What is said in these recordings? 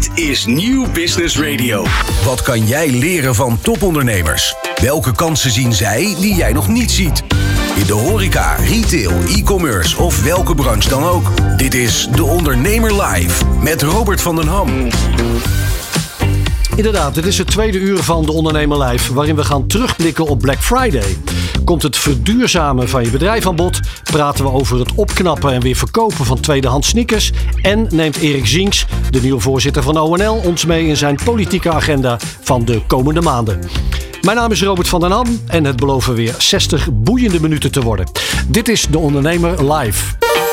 Dit is Nieuw Business Radio. Wat kan jij leren van topondernemers? Welke kansen zien zij die jij nog niet ziet? In de horeca, retail, e-commerce of welke branche dan ook. Dit is De Ondernemer Live met Robert van den Ham. Inderdaad, dit is het tweede uur van De Ondernemer Live, waarin we gaan terugblikken op Black Friday. Komt het verduurzamen van je bedrijf aan bod, praten we over het opknappen en weer verkopen van tweedehands sneakers en neemt Erik Zinks, de nieuwe voorzitter van ONL, ons mee in zijn politieke agenda van de komende maanden. Mijn naam is Robert van den Ham en het beloven weer 60 boeiende minuten te worden. Dit is De Ondernemer Live.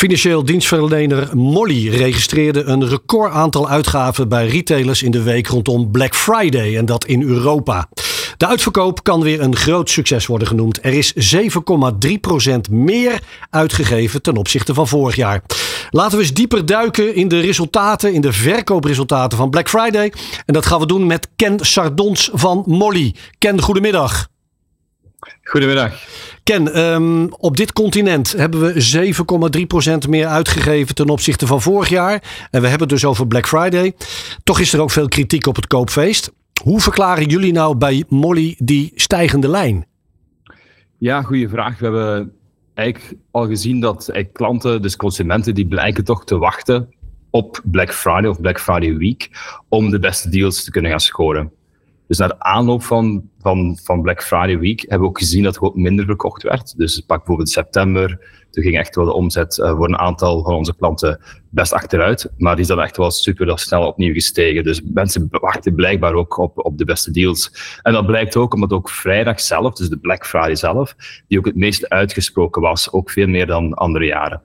Financieel dienstverlener Molly registreerde een record aantal uitgaven bij retailers in de week rondom Black Friday en dat in Europa. De uitverkoop kan weer een groot succes worden genoemd. Er is 7,3% meer uitgegeven ten opzichte van vorig jaar. Laten we eens dieper duiken in de resultaten, in de verkoopresultaten van Black Friday. En dat gaan we doen met Ken Sardons van Molly. Ken, goedemiddag. Goedemiddag. Ken, um, op dit continent hebben we 7,3% meer uitgegeven ten opzichte van vorig jaar. En we hebben het dus over Black Friday. Toch is er ook veel kritiek op het koopfeest. Hoe verklaren jullie nou bij Molly die stijgende lijn? Ja, goede vraag. We hebben eigenlijk al gezien dat klanten, dus consumenten, die blijken toch te wachten op Black Friday of Black Friday Week om de beste deals te kunnen gaan scoren. Dus na de aanloop van, van, van Black Friday Week hebben we ook gezien dat er ook minder verkocht werd. Dus pak bijvoorbeeld september, toen ging echt wel de omzet uh, voor een aantal van onze klanten best achteruit. Maar die is dan echt wel super snel opnieuw gestegen. Dus mensen wachten blijkbaar ook op, op de beste deals. En dat blijkt ook omdat ook vrijdag zelf, dus de Black Friday zelf, die ook het meest uitgesproken was, ook veel meer dan andere jaren.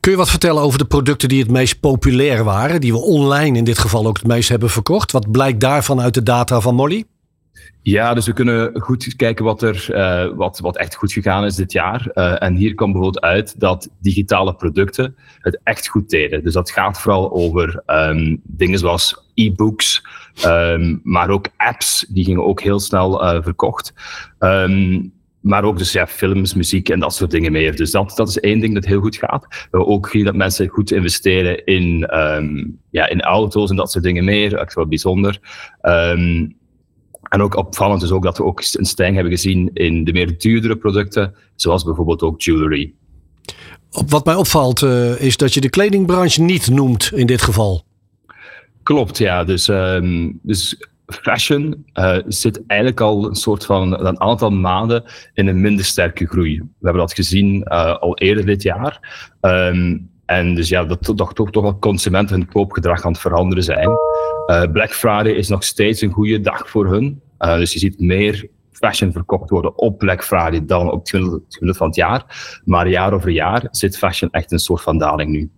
Kun je wat vertellen over de producten die het meest populair waren, die we online in dit geval ook het meest hebben verkocht? Wat blijkt daarvan uit de data van Molly? Ja, dus we kunnen goed kijken wat er uh, wat, wat echt goed gegaan is dit jaar. Uh, en hier komt bijvoorbeeld uit dat digitale producten het echt goed deden. Dus dat gaat vooral over um, dingen zoals e-books, um, maar ook apps, die gingen ook heel snel uh, verkocht. Um, maar ook dus ja, films, muziek en dat soort dingen meer. Dus dat, dat is één ding dat heel goed gaat. We ook gezien dat mensen goed investeren in, um, ja, in auto's en dat soort dingen meer. Echt wel bijzonder. Um, en ook opvallend is ook dat we ook een stijging hebben gezien in de meer duurdere producten, zoals bijvoorbeeld ook jewelry. Wat mij opvalt uh, is dat je de kledingbranche niet noemt in dit geval. Klopt, ja. Dus, um, dus fashion uh, zit eigenlijk al een soort van een aantal maanden in een minder sterke groei. We hebben dat gezien uh, al eerder dit jaar. Um, en dus ja, dat toch, toch, toch wel consumenten hun koopgedrag aan het veranderen zijn. Uh, Black Friday is nog steeds een goede dag voor hun. dus je ziet meer fashion verkocht worden op Black Friday dan op het gemiddelde van het jaar. Maar jaar over jaar zit fashion echt een soort van daling nu.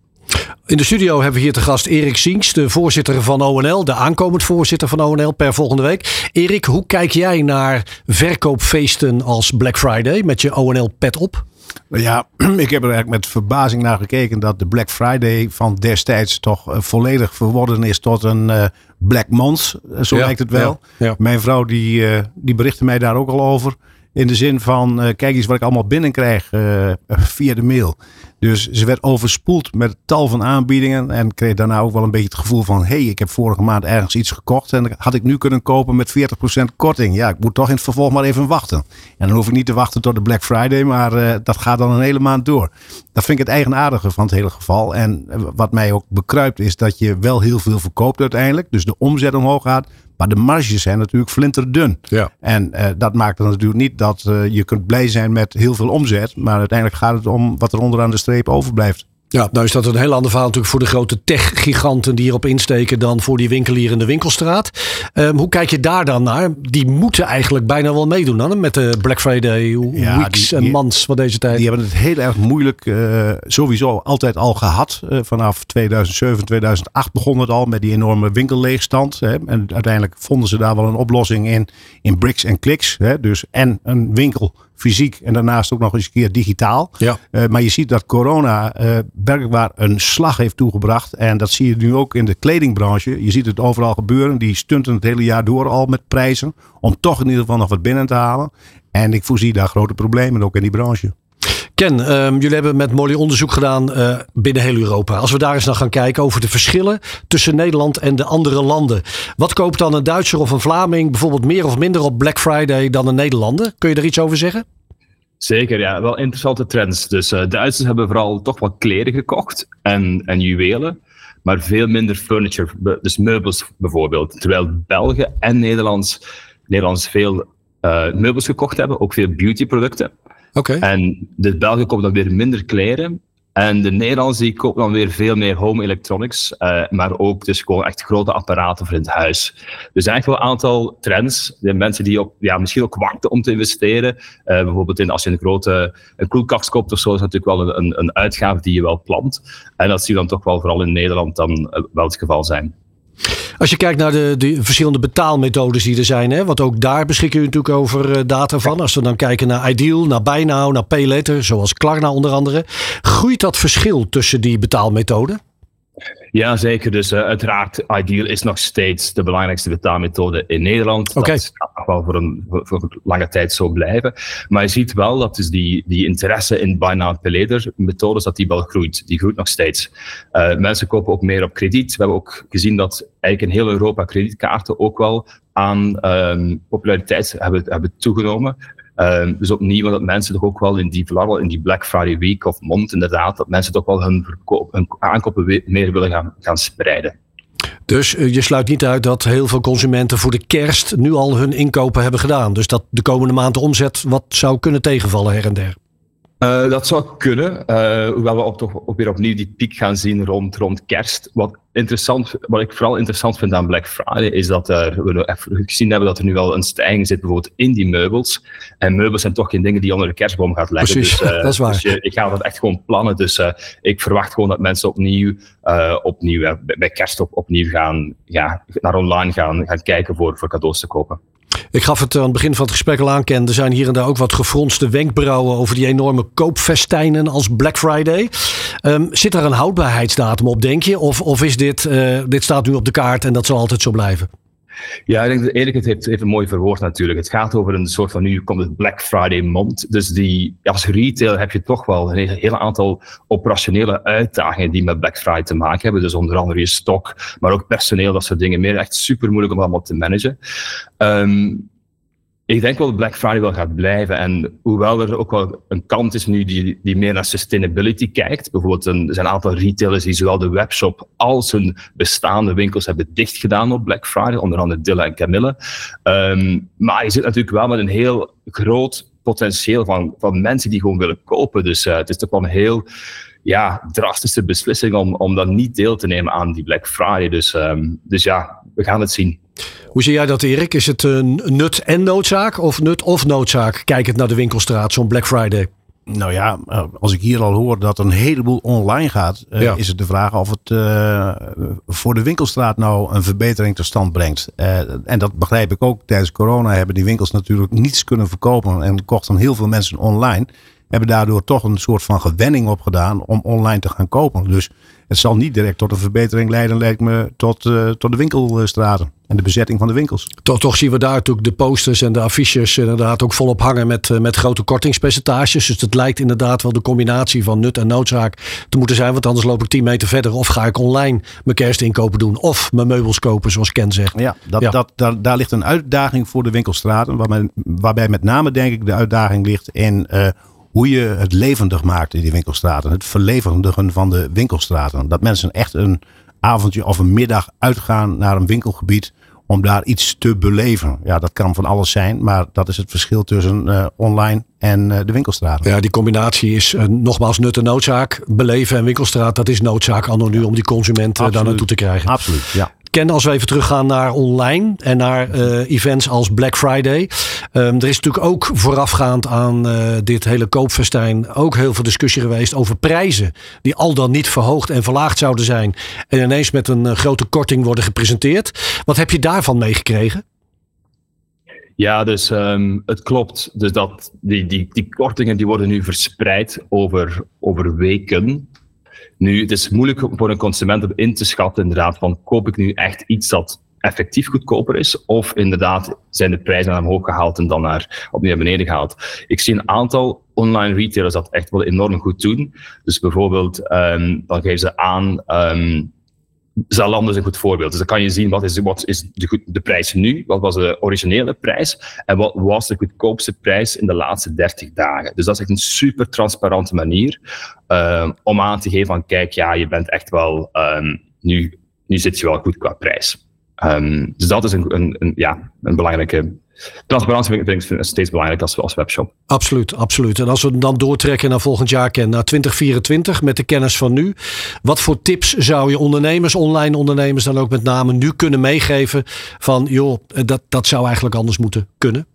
In de studio hebben we hier te gast Erik Zinks, de voorzitter van ONL, de aankomend voorzitter van ONL per volgende week. Erik, hoe kijk jij naar verkoopfeesten als Black Friday met je ONL-pet op? Ja, ik heb er eigenlijk met verbazing naar gekeken dat de Black Friday van destijds toch uh, volledig verworden is tot een uh, Black Month. Zo ja, lijkt het wel. Ja, ja. Mijn vrouw die, uh, die berichtte mij daar ook al over. In de zin van, kijk eens wat ik allemaal binnenkrijg via de mail. Dus ze werd overspoeld met tal van aanbiedingen. En kreeg daarna ook wel een beetje het gevoel van: hé, hey, ik heb vorige maand ergens iets gekocht. En had ik nu kunnen kopen met 40% korting. Ja, ik moet toch in het vervolg maar even wachten. En dan hoef ik niet te wachten tot de Black Friday, maar uh, dat gaat dan een hele maand door. Dat vind ik het eigenaardige van het hele geval. En wat mij ook bekruipt is dat je wel heel veel verkoopt uiteindelijk. Dus de omzet omhoog gaat. Maar de marges zijn natuurlijk flinterdun. Ja. En uh, dat maakt dan natuurlijk niet dat uh, je kunt blij zijn met heel veel omzet. Maar uiteindelijk gaat het om wat er onderaan de streep overblijft. Ja, nou is dat een heel ander verhaal natuurlijk voor de grote tech-giganten die hierop insteken dan voor die winkelier in de winkelstraat. Um, hoe kijk je daar dan naar? Die moeten eigenlijk bijna wel meedoen dan met de Black Friday ja, weeks en months van deze tijd. Die hebben het heel erg moeilijk uh, sowieso altijd al gehad. Uh, vanaf 2007, 2008 begon het al met die enorme winkelleegstand. Hè. En uiteindelijk vonden ze daar wel een oplossing in, in bricks en clicks. Hè. Dus en een winkel fysiek en daarnaast ook nog eens een keer digitaal. Ja. Uh, maar je ziet dat corona uh, werkelijk een slag heeft toegebracht. En dat zie je nu ook in de kledingbranche. Je ziet het overal gebeuren. Die stunten het hele jaar door al met prijzen. Om toch in ieder geval nog wat binnen te halen. En ik voorzie daar grote problemen ook in die branche. Ken, um, jullie hebben met Molly onderzoek gedaan uh, binnen heel Europa. Als we daar eens naar gaan kijken over de verschillen tussen Nederland en de andere landen. Wat koopt dan een Duitser of een Vlaming bijvoorbeeld meer of minder op Black Friday dan een Nederlander? Kun je er iets over zeggen? Zeker, ja. Wel interessante trends. Dus uh, Duitsers hebben vooral toch wat kleren gekocht en, en juwelen, maar veel minder furniture, dus meubels bijvoorbeeld. Terwijl Belgen en Nederlands, Nederlands veel uh, meubels gekocht hebben, ook veel beautyproducten. Okay. En de Belgen kopen dan weer minder kleren en de Nederlanders die kopen dan weer veel meer home electronics, uh, maar ook dus gewoon echt grote apparaten voor in het huis. Dus echt wel een aantal trends. De mensen die op, ja, misschien ook wachten om te investeren. Uh, bijvoorbeeld in, als je een grote een koelkast koopt of zo, is natuurlijk wel een, een uitgave die je wel plant. En dat zie je dan toch wel vooral in Nederland dan uh, wel het geval zijn. Als je kijkt naar de, de verschillende betaalmethodes die er zijn, hè, want ook daar beschikken jullie natuurlijk over uh, data van. Als we dan kijken naar Ideal, naar Buy Now, naar PayLater, zoals Klarna onder andere. Groeit dat verschil tussen die betaalmethoden? Ja, zeker. Dus uh, uiteraard, Ideal is nog steeds de belangrijkste betaalmethode in Nederland. Okay. Dat gaat nog wel voor een, voor, een lange tijd zo blijven. Maar je ziet wel dat dus die, die interesse in Buy Now Pay Later methodes, dat die wel groeit. Die groeit nog steeds. Uh, mensen kopen ook meer op krediet. We hebben ook gezien dat eigenlijk in heel Europa kredietkaarten ook wel aan um, populariteit hebben, hebben toegenomen. Uh, dus opnieuw dat mensen toch ook wel in die, vooral in die Black Friday week of mond inderdaad, dat mensen toch wel hun, hun aankopen meer willen gaan, gaan spreiden. Dus uh, je sluit niet uit dat heel veel consumenten voor de kerst nu al hun inkopen hebben gedaan. Dus dat de komende maand de omzet wat zou kunnen tegenvallen her en der. Uh, dat zou kunnen, uh, hoewel we op, toch ook weer opnieuw die piek gaan zien rond, rond kerst. Wat, interessant, wat ik vooral interessant vind aan Black Friday is dat er, we gezien hebben dat er nu wel een stijging zit bijvoorbeeld in die meubels. En meubels zijn toch geen dingen die je onder de kerstboom gaat leggen. Precies, dus, uh, dat is waar. Dus je, ik ga dat echt gewoon plannen. Dus ik verwacht gewoon dat mensen opnieuw, opnieuw bij kerst op, opnieuw gaan, ja, naar online gaan, gaan kijken voor, voor cadeaus te kopen. Ik gaf het aan het begin van het gesprek al aan, Ken. Er zijn hier en daar ook wat gefronste wenkbrauwen over die enorme koopfestijnen als Black Friday. Um, zit daar een houdbaarheidsdatum op, denk je? Of, of is dit, uh, dit staat nu op de kaart en dat zal altijd zo blijven? Ja, ik denk dat eerlijkheid heeft, heeft een mooi verwoord natuurlijk. Het gaat over een soort van, nu komt het Black Friday mond. Dus die, als retail heb je toch wel een heel aantal operationele uitdagingen die met Black Friday te maken hebben. Dus onder andere je stok, maar ook personeel, dat soort dingen meer. Echt super moeilijk om allemaal te managen. Um, ik denk wel dat Black Friday wel gaat blijven. En hoewel er ook wel een kant is nu die, die meer naar sustainability kijkt. Bijvoorbeeld een, er zijn een aantal retailers die zowel de webshop als hun bestaande winkels hebben dichtgedaan op Black Friday. Onder andere Dilla en Camille. Um, maar je zit natuurlijk wel met een heel groot potentieel van, van mensen die gewoon willen kopen. Dus uh, het is toch wel een heel ja, drastische beslissing om, om dan niet deel te nemen aan die Black Friday. Dus, um, dus ja, we gaan het zien. Hoe zie jij dat, Erik? Is het een nut en noodzaak of nut of noodzaak? Kijkend naar de winkelstraat, zo'n Black Friday. Nou ja, eh, als ik hier al hoor dat een heleboel online gaat, uh, is het de vraag of het uh, voor de winkelstraat nou een verbetering tot stand brengt. en dat begrijp ik ook. Tijdens corona hebben die winkels natuurlijk niets kunnen verkopen en kochten heel veel mensen online. Hebben daardoor toch een soort van gewenning opgedaan om online te gaan kopen. Dus het zal niet direct tot een verbetering leiden, lijkt me, tot, tot de winkelstraten en de bezetting van de winkels. Toch, toch zien we daar natuurlijk de posters en de affiches inderdaad ook volop hangen met, eh, met grote kortingspercentages. Dus het lijkt inderdaad wel de combinatie van nut en noodzaak te moeten zijn. Want anders loop ik 10 meter verder of ga ik online mijn kerstinkopen doen. Of mijn meubels kopen zoals Ken zegt. Ja, dat, Dat, daar, daar ligt een uitdaging voor de winkelstraten. Waarbij, waarbij met name denk ik de uitdaging ligt in... Uh, hoe je het levendig maakt in die winkelstraten. Het verlevendigen van de winkelstraten. Dat mensen echt een avondje of een middag uitgaan naar een winkelgebied om daar iets te beleven. Ja, dat kan van alles zijn, maar dat is het verschil tussen online en de winkelstraat. Ja, die combinatie is nogmaals nut en noodzaak. Beleven en winkelstraat, dat is noodzaak anno nu om die consumenten daar naartoe te krijgen. Absoluut, ja ken als we even teruggaan naar online en naar uh, events als Black Friday. Um, er is natuurlijk ook voorafgaand aan uh, dit hele koopfestijn ook heel veel discussie geweest over prijzen. Die al dan niet verhoogd en verlaagd zouden zijn. En ineens met een uh, grote korting worden gepresenteerd. Wat heb je daarvan meegekregen? Ja, dus um, het klopt. Dus dat die, die, die kortingen die worden nu verspreid over, over weken. Nu, het is moeilijk voor een consument om in te schatten, inderdaad, van koop ik nu echt iets dat effectief goedkoper is, of inderdaad zijn de prijzen naar omhoog gehaald en dan naar, opnieuw beneden gehaald. Ik zie een aantal online retailers dat echt wel enorm goed doen. Dus bijvoorbeeld, um, dan geven ze aan um, Zalando is een goed voorbeeld. Dus dan kan je zien wat is, wat is de, de prijs nu, wat was de originele prijs en wat was de goedkoopste prijs in de laatste 30 dagen. Dus dat is echt een super transparante manier um, om aan te geven van kijk, ja, je bent echt wel, um, nu, nu zit je wel goed qua prijs. Um, dus dat is een, een, een, ja, een belangrijke Transparantie vind ik steeds belangrijk als, als webshop. Absoluut, absoluut. En als we dan doortrekken naar volgend jaar, naar 2024 met de kennis van nu. Wat voor tips zou je ondernemers, online ondernemers dan ook met name nu kunnen meegeven van joh, dat, dat zou eigenlijk anders moeten kunnen?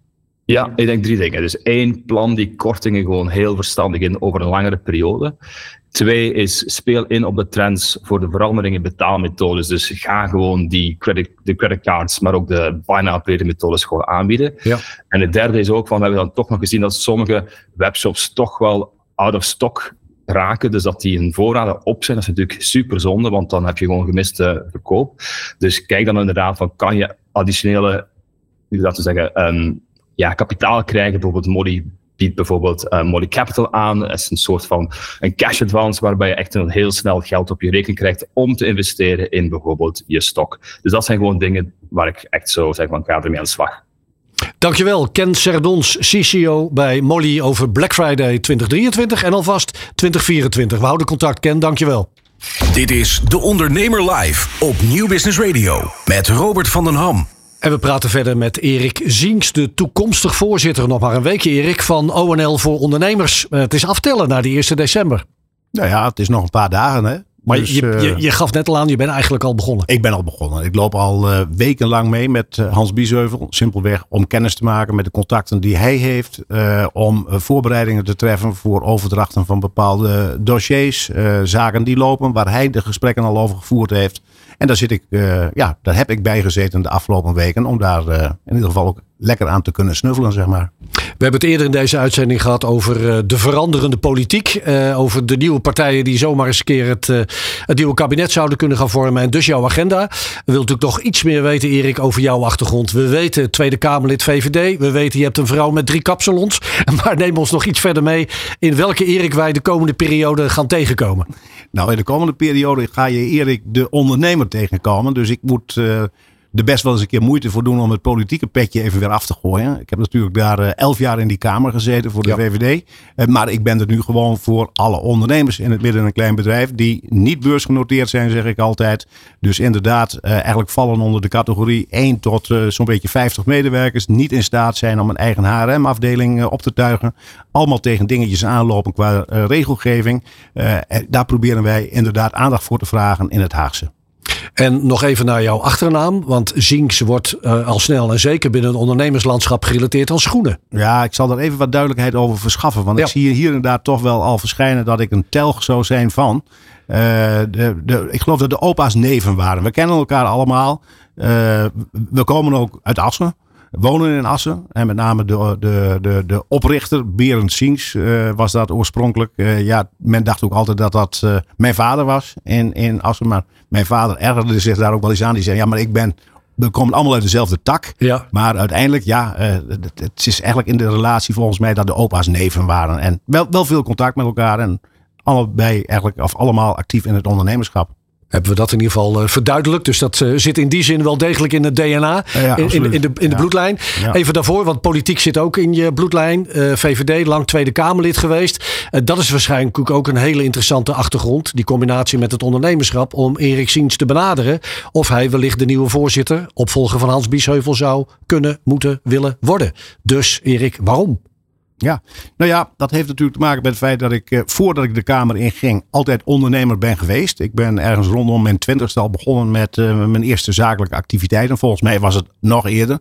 Ja, ik denk drie dingen. Dus één, plan die kortingen gewoon heel verstandig in over een langere periode. Twee is speel in op de trends voor de verandering in betaalmethodes. Dus ga gewoon die credit, de creditcards, maar ook de buy now pay methodes gewoon aanbieden. Ja. En het derde is ook van, we hebben dan toch nog gezien dat sommige webshops toch wel out of stock raken. Dus dat die in voorraden op zijn, dat is natuurlijk super zonde, want dan heb je gewoon gemiste verkoop. Dus kijk dan inderdaad van, kan je additionele, hoe dat te zeggen, um, ja, kapitaal krijgen, bijvoorbeeld Molly biedt bijvoorbeeld uh, Molly Capital aan. Dat is een soort van een cash advance waarbij je echt een heel snel geld op je rekening krijgt om te investeren in bijvoorbeeld je stok. Dus dat zijn gewoon dingen waar ik echt zo zeg van ga ermee aan de slag. Dankjewel, Ken Serdons, CCO bij Molly over Black Friday 2023 en alvast 2024. We houden contact, Ken. Dankjewel. Dit is De Ondernemer Live op Nieuw Business Radio met Robert van den Ham. En we praten verder met Erik Zienks, de toekomstig voorzitter. Nog maar een weekje, Erik, van ONL voor Ondernemers. Eh, het is aftellen naar die 1 december. Nou ja, het is nog een paar dagen, hè? Maar dus, je, je, eh, je, gaf net al aan, je bent eigenlijk al begonnen. Ik ben al begonnen. Ik loop al uh, wekenlang mee met Hans Biesheuvel. Simpelweg om kennis te maken met de contacten die hij heeft. Uh, om voorbereidingen te treffen voor overdrachten van bepaalde dossiers. zaken die lopen, waar hij de gesprekken al over gevoerd heeft. En daar zit ik, uh, ja, daar heb ik bij gezeten de afgelopen weken. Om daar uh, in ieder geval ook lekker aan te kunnen snuffelen, zeg maar. We hebben het eerder in deze uitzending gehad over uh, de veranderende politiek. over de nieuwe partijen die zomaar eens een keer het, het nieuwe kabinet zouden kunnen gaan vormen. En dus jouw agenda. We willen natuurlijk nog iets meer weten, Erik, over jouw achtergrond. We weten Tweede Kamerlid VVD. We weten je hebt een vrouw met drie kapsalons. Maar neem ons nog iets verder mee in welke Erik wij de komende periode gaan tegenkomen. Nou, in de komende periode ga je Erik de ondernemer tegenkomen. Dus ik moet uh, er best wel eens een keer moeite voor doen om het politieke petje even weer af te gooien. Ik heb natuurlijk daar uh, elf jaar in die Kamer gezeten voor de VVD. Uh, maar ik ben er nu gewoon voor alle ondernemers in het midden- en klein bedrijf. Die niet beursgenoteerd zijn, zeg ik altijd. Dus inderdaad, eigenlijk vallen onder de categorie 1 tot zo'n beetje 50 medewerkers. Niet in staat zijn om een eigen HRM-afdeling op te tuigen. Allemaal tegen dingetjes aanlopen qua regelgeving. daar proberen wij inderdaad aandacht voor te vragen in het Haagse. En nog even naar jouw achternaam. Want Zinks wordt uh, al snel en zeker binnen het ondernemerslandschap gerelateerd aan schoenen. Ja, ik zal er even wat duidelijkheid over verschaffen. Want ik zie hier inderdaad toch wel al verschijnen dat ik een telg zou zijn van. Uh, de, de, ik geloof dat de opa's neven waren. We kennen elkaar allemaal. Uh, we komen ook uit Assen wonen in Assen. En met name de, de, de, de oprichter, Berend Siens, uh, was dat oorspronkelijk. Uh, ja, men dacht ook altijd dat dat uh, mijn vader was in, in Assen. Maar mijn vader ergerde zich daar ook wel eens aan. Die zei, ja, maar ik ben... We komen allemaal uit dezelfde tak. Ja. Maar uiteindelijk, ja, het, het is eigenlijk in de relatie volgens mij dat de opa's neven waren. En wel, wel veel contact met elkaar. En allebei eigenlijk, of allemaal actief in het ondernemerschap. Hebben we dat in ieder geval uh, verduidelijkt. Dus dat uh, zit in die zin wel degelijk in het DNA, ja, in, in, in, de, in de bloedlijn. Even daarvoor, want politiek zit ook in je bloedlijn. Uh, VVD, lang Tweede Kamerlid geweest. dat is waarschijnlijk ook een hele interessante achtergrond. Die combinatie met het ondernemerschap om Erik Siens te benaderen. Of hij wellicht de nieuwe voorzitter, opvolger van Hans Biesheuvel zou kunnen, moeten, willen worden. Dus Erik, waarom? Ja, nou ja, dat heeft natuurlijk te maken met het feit dat ik eh, voordat ik de Kamer inging altijd ondernemer ben geweest. Ik ben ergens rondom mijn twintigste al begonnen met uh, mijn eerste zakelijke activiteiten. Volgens mij was het nog eerder.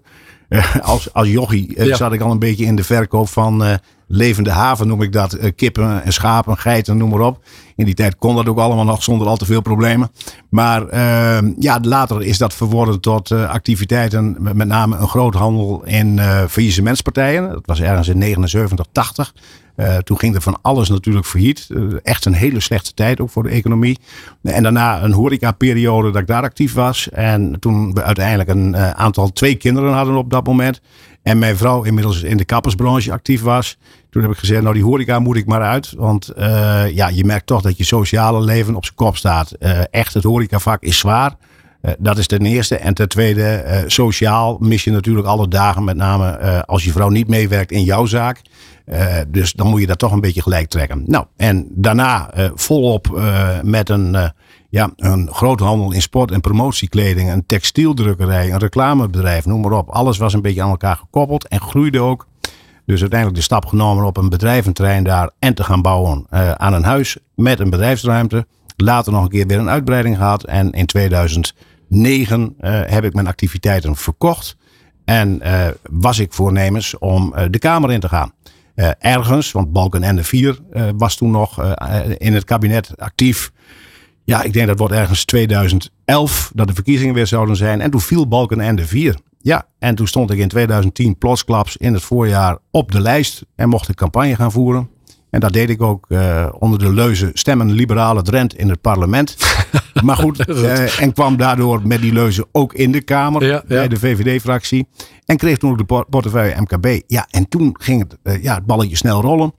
Uh, als, als jochie uh, ja. zat ik al een beetje in de verkoop van levende haven, noem ik dat. kippen en schapen, geiten, noem maar op. In die tijd kon dat ook allemaal nog zonder al te veel problemen. Maar ehm, ja, later is dat verworden tot activiteiten, met name een groothandel in faillissementspartijen. Dat was ergens in 79, 80. Uh, toen ging er van alles natuurlijk failliet. Uh, echt een hele slechte tijd ook voor de economie. En daarna een horecaperiode dat ik daar actief was. En toen we uiteindelijk een uh, aantal, twee kinderen hadden op dat moment. En mijn vrouw inmiddels in de kappersbranche actief was. Toen heb ik gezegd, nou die horeca moet ik maar uit. Want ja, je merkt toch dat je sociale leven op zijn kop staat. echt, het horecavak is zwaar. Uh, dat is ten eerste. En ten tweede, uh, sociaal mis je natuurlijk alle dagen, met name uh, als je vrouw niet meewerkt in jouw zaak. dus dan moet je dat toch een beetje gelijk trekken. Nou, en daarna volop met een, ja, een groothandel in sport- en promotiekleding, een textieldrukkerij, een reclamebedrijf, noem maar op. Alles was een beetje aan elkaar gekoppeld en groeide ook. Dus uiteindelijk de stap genomen op een bedrijventerrein daar en te gaan bouwen aan een huis met een bedrijfsruimte. Later nog een keer weer een uitbreiding gehad. En in 2009 uh, heb ik mijn activiteiten verkocht. En uh, was ik voornemens om uh, de Kamer in te gaan. ergens, want Balkenende 4 was toen nog in het kabinet actief. Ja, ik denk dat wordt ergens 2011 dat de verkiezingen weer zouden zijn. En toen viel Balkenende 4. Ja, en toen stond ik in 2010 plotsklaps in het voorjaar op de lijst en mocht ik campagne gaan voeren. En dat deed ik ook uh, onder de leuze stemmen liberale Drent in het parlement. maar goed, uh, en kwam daardoor met die leuze ook in de Kamer ja, bij de VVD-fractie. En kreeg toen ook de portefeuille MKB. Ja, en toen ging het, uh, ja, het balletje snel rollen.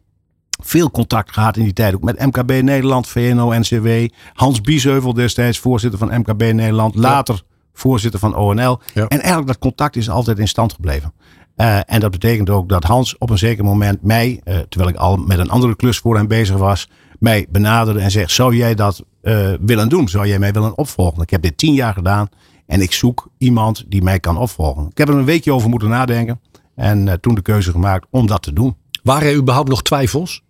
Veel contact gehad in die tijd ook met MKB Nederland, VNO-NCW. Hans Biesheuvel destijds voorzitter van MKB Nederland. Later ja. voorzitter van ONL. En eigenlijk dat contact is altijd in stand gebleven. Uh, en dat betekent ook dat Hans op een zeker moment mij, uh, terwijl ik al met een andere klus voor hem bezig was, mij benaderde en zegt: Zou jij dat uh, willen doen? Zou jij mij willen opvolgen? Ik heb dit tien jaar gedaan en ik zoek iemand die mij kan opvolgen. Ik heb er een weekje over moeten nadenken en toen de keuze gemaakt om dat te doen. Waren er überhaupt nog twijfels?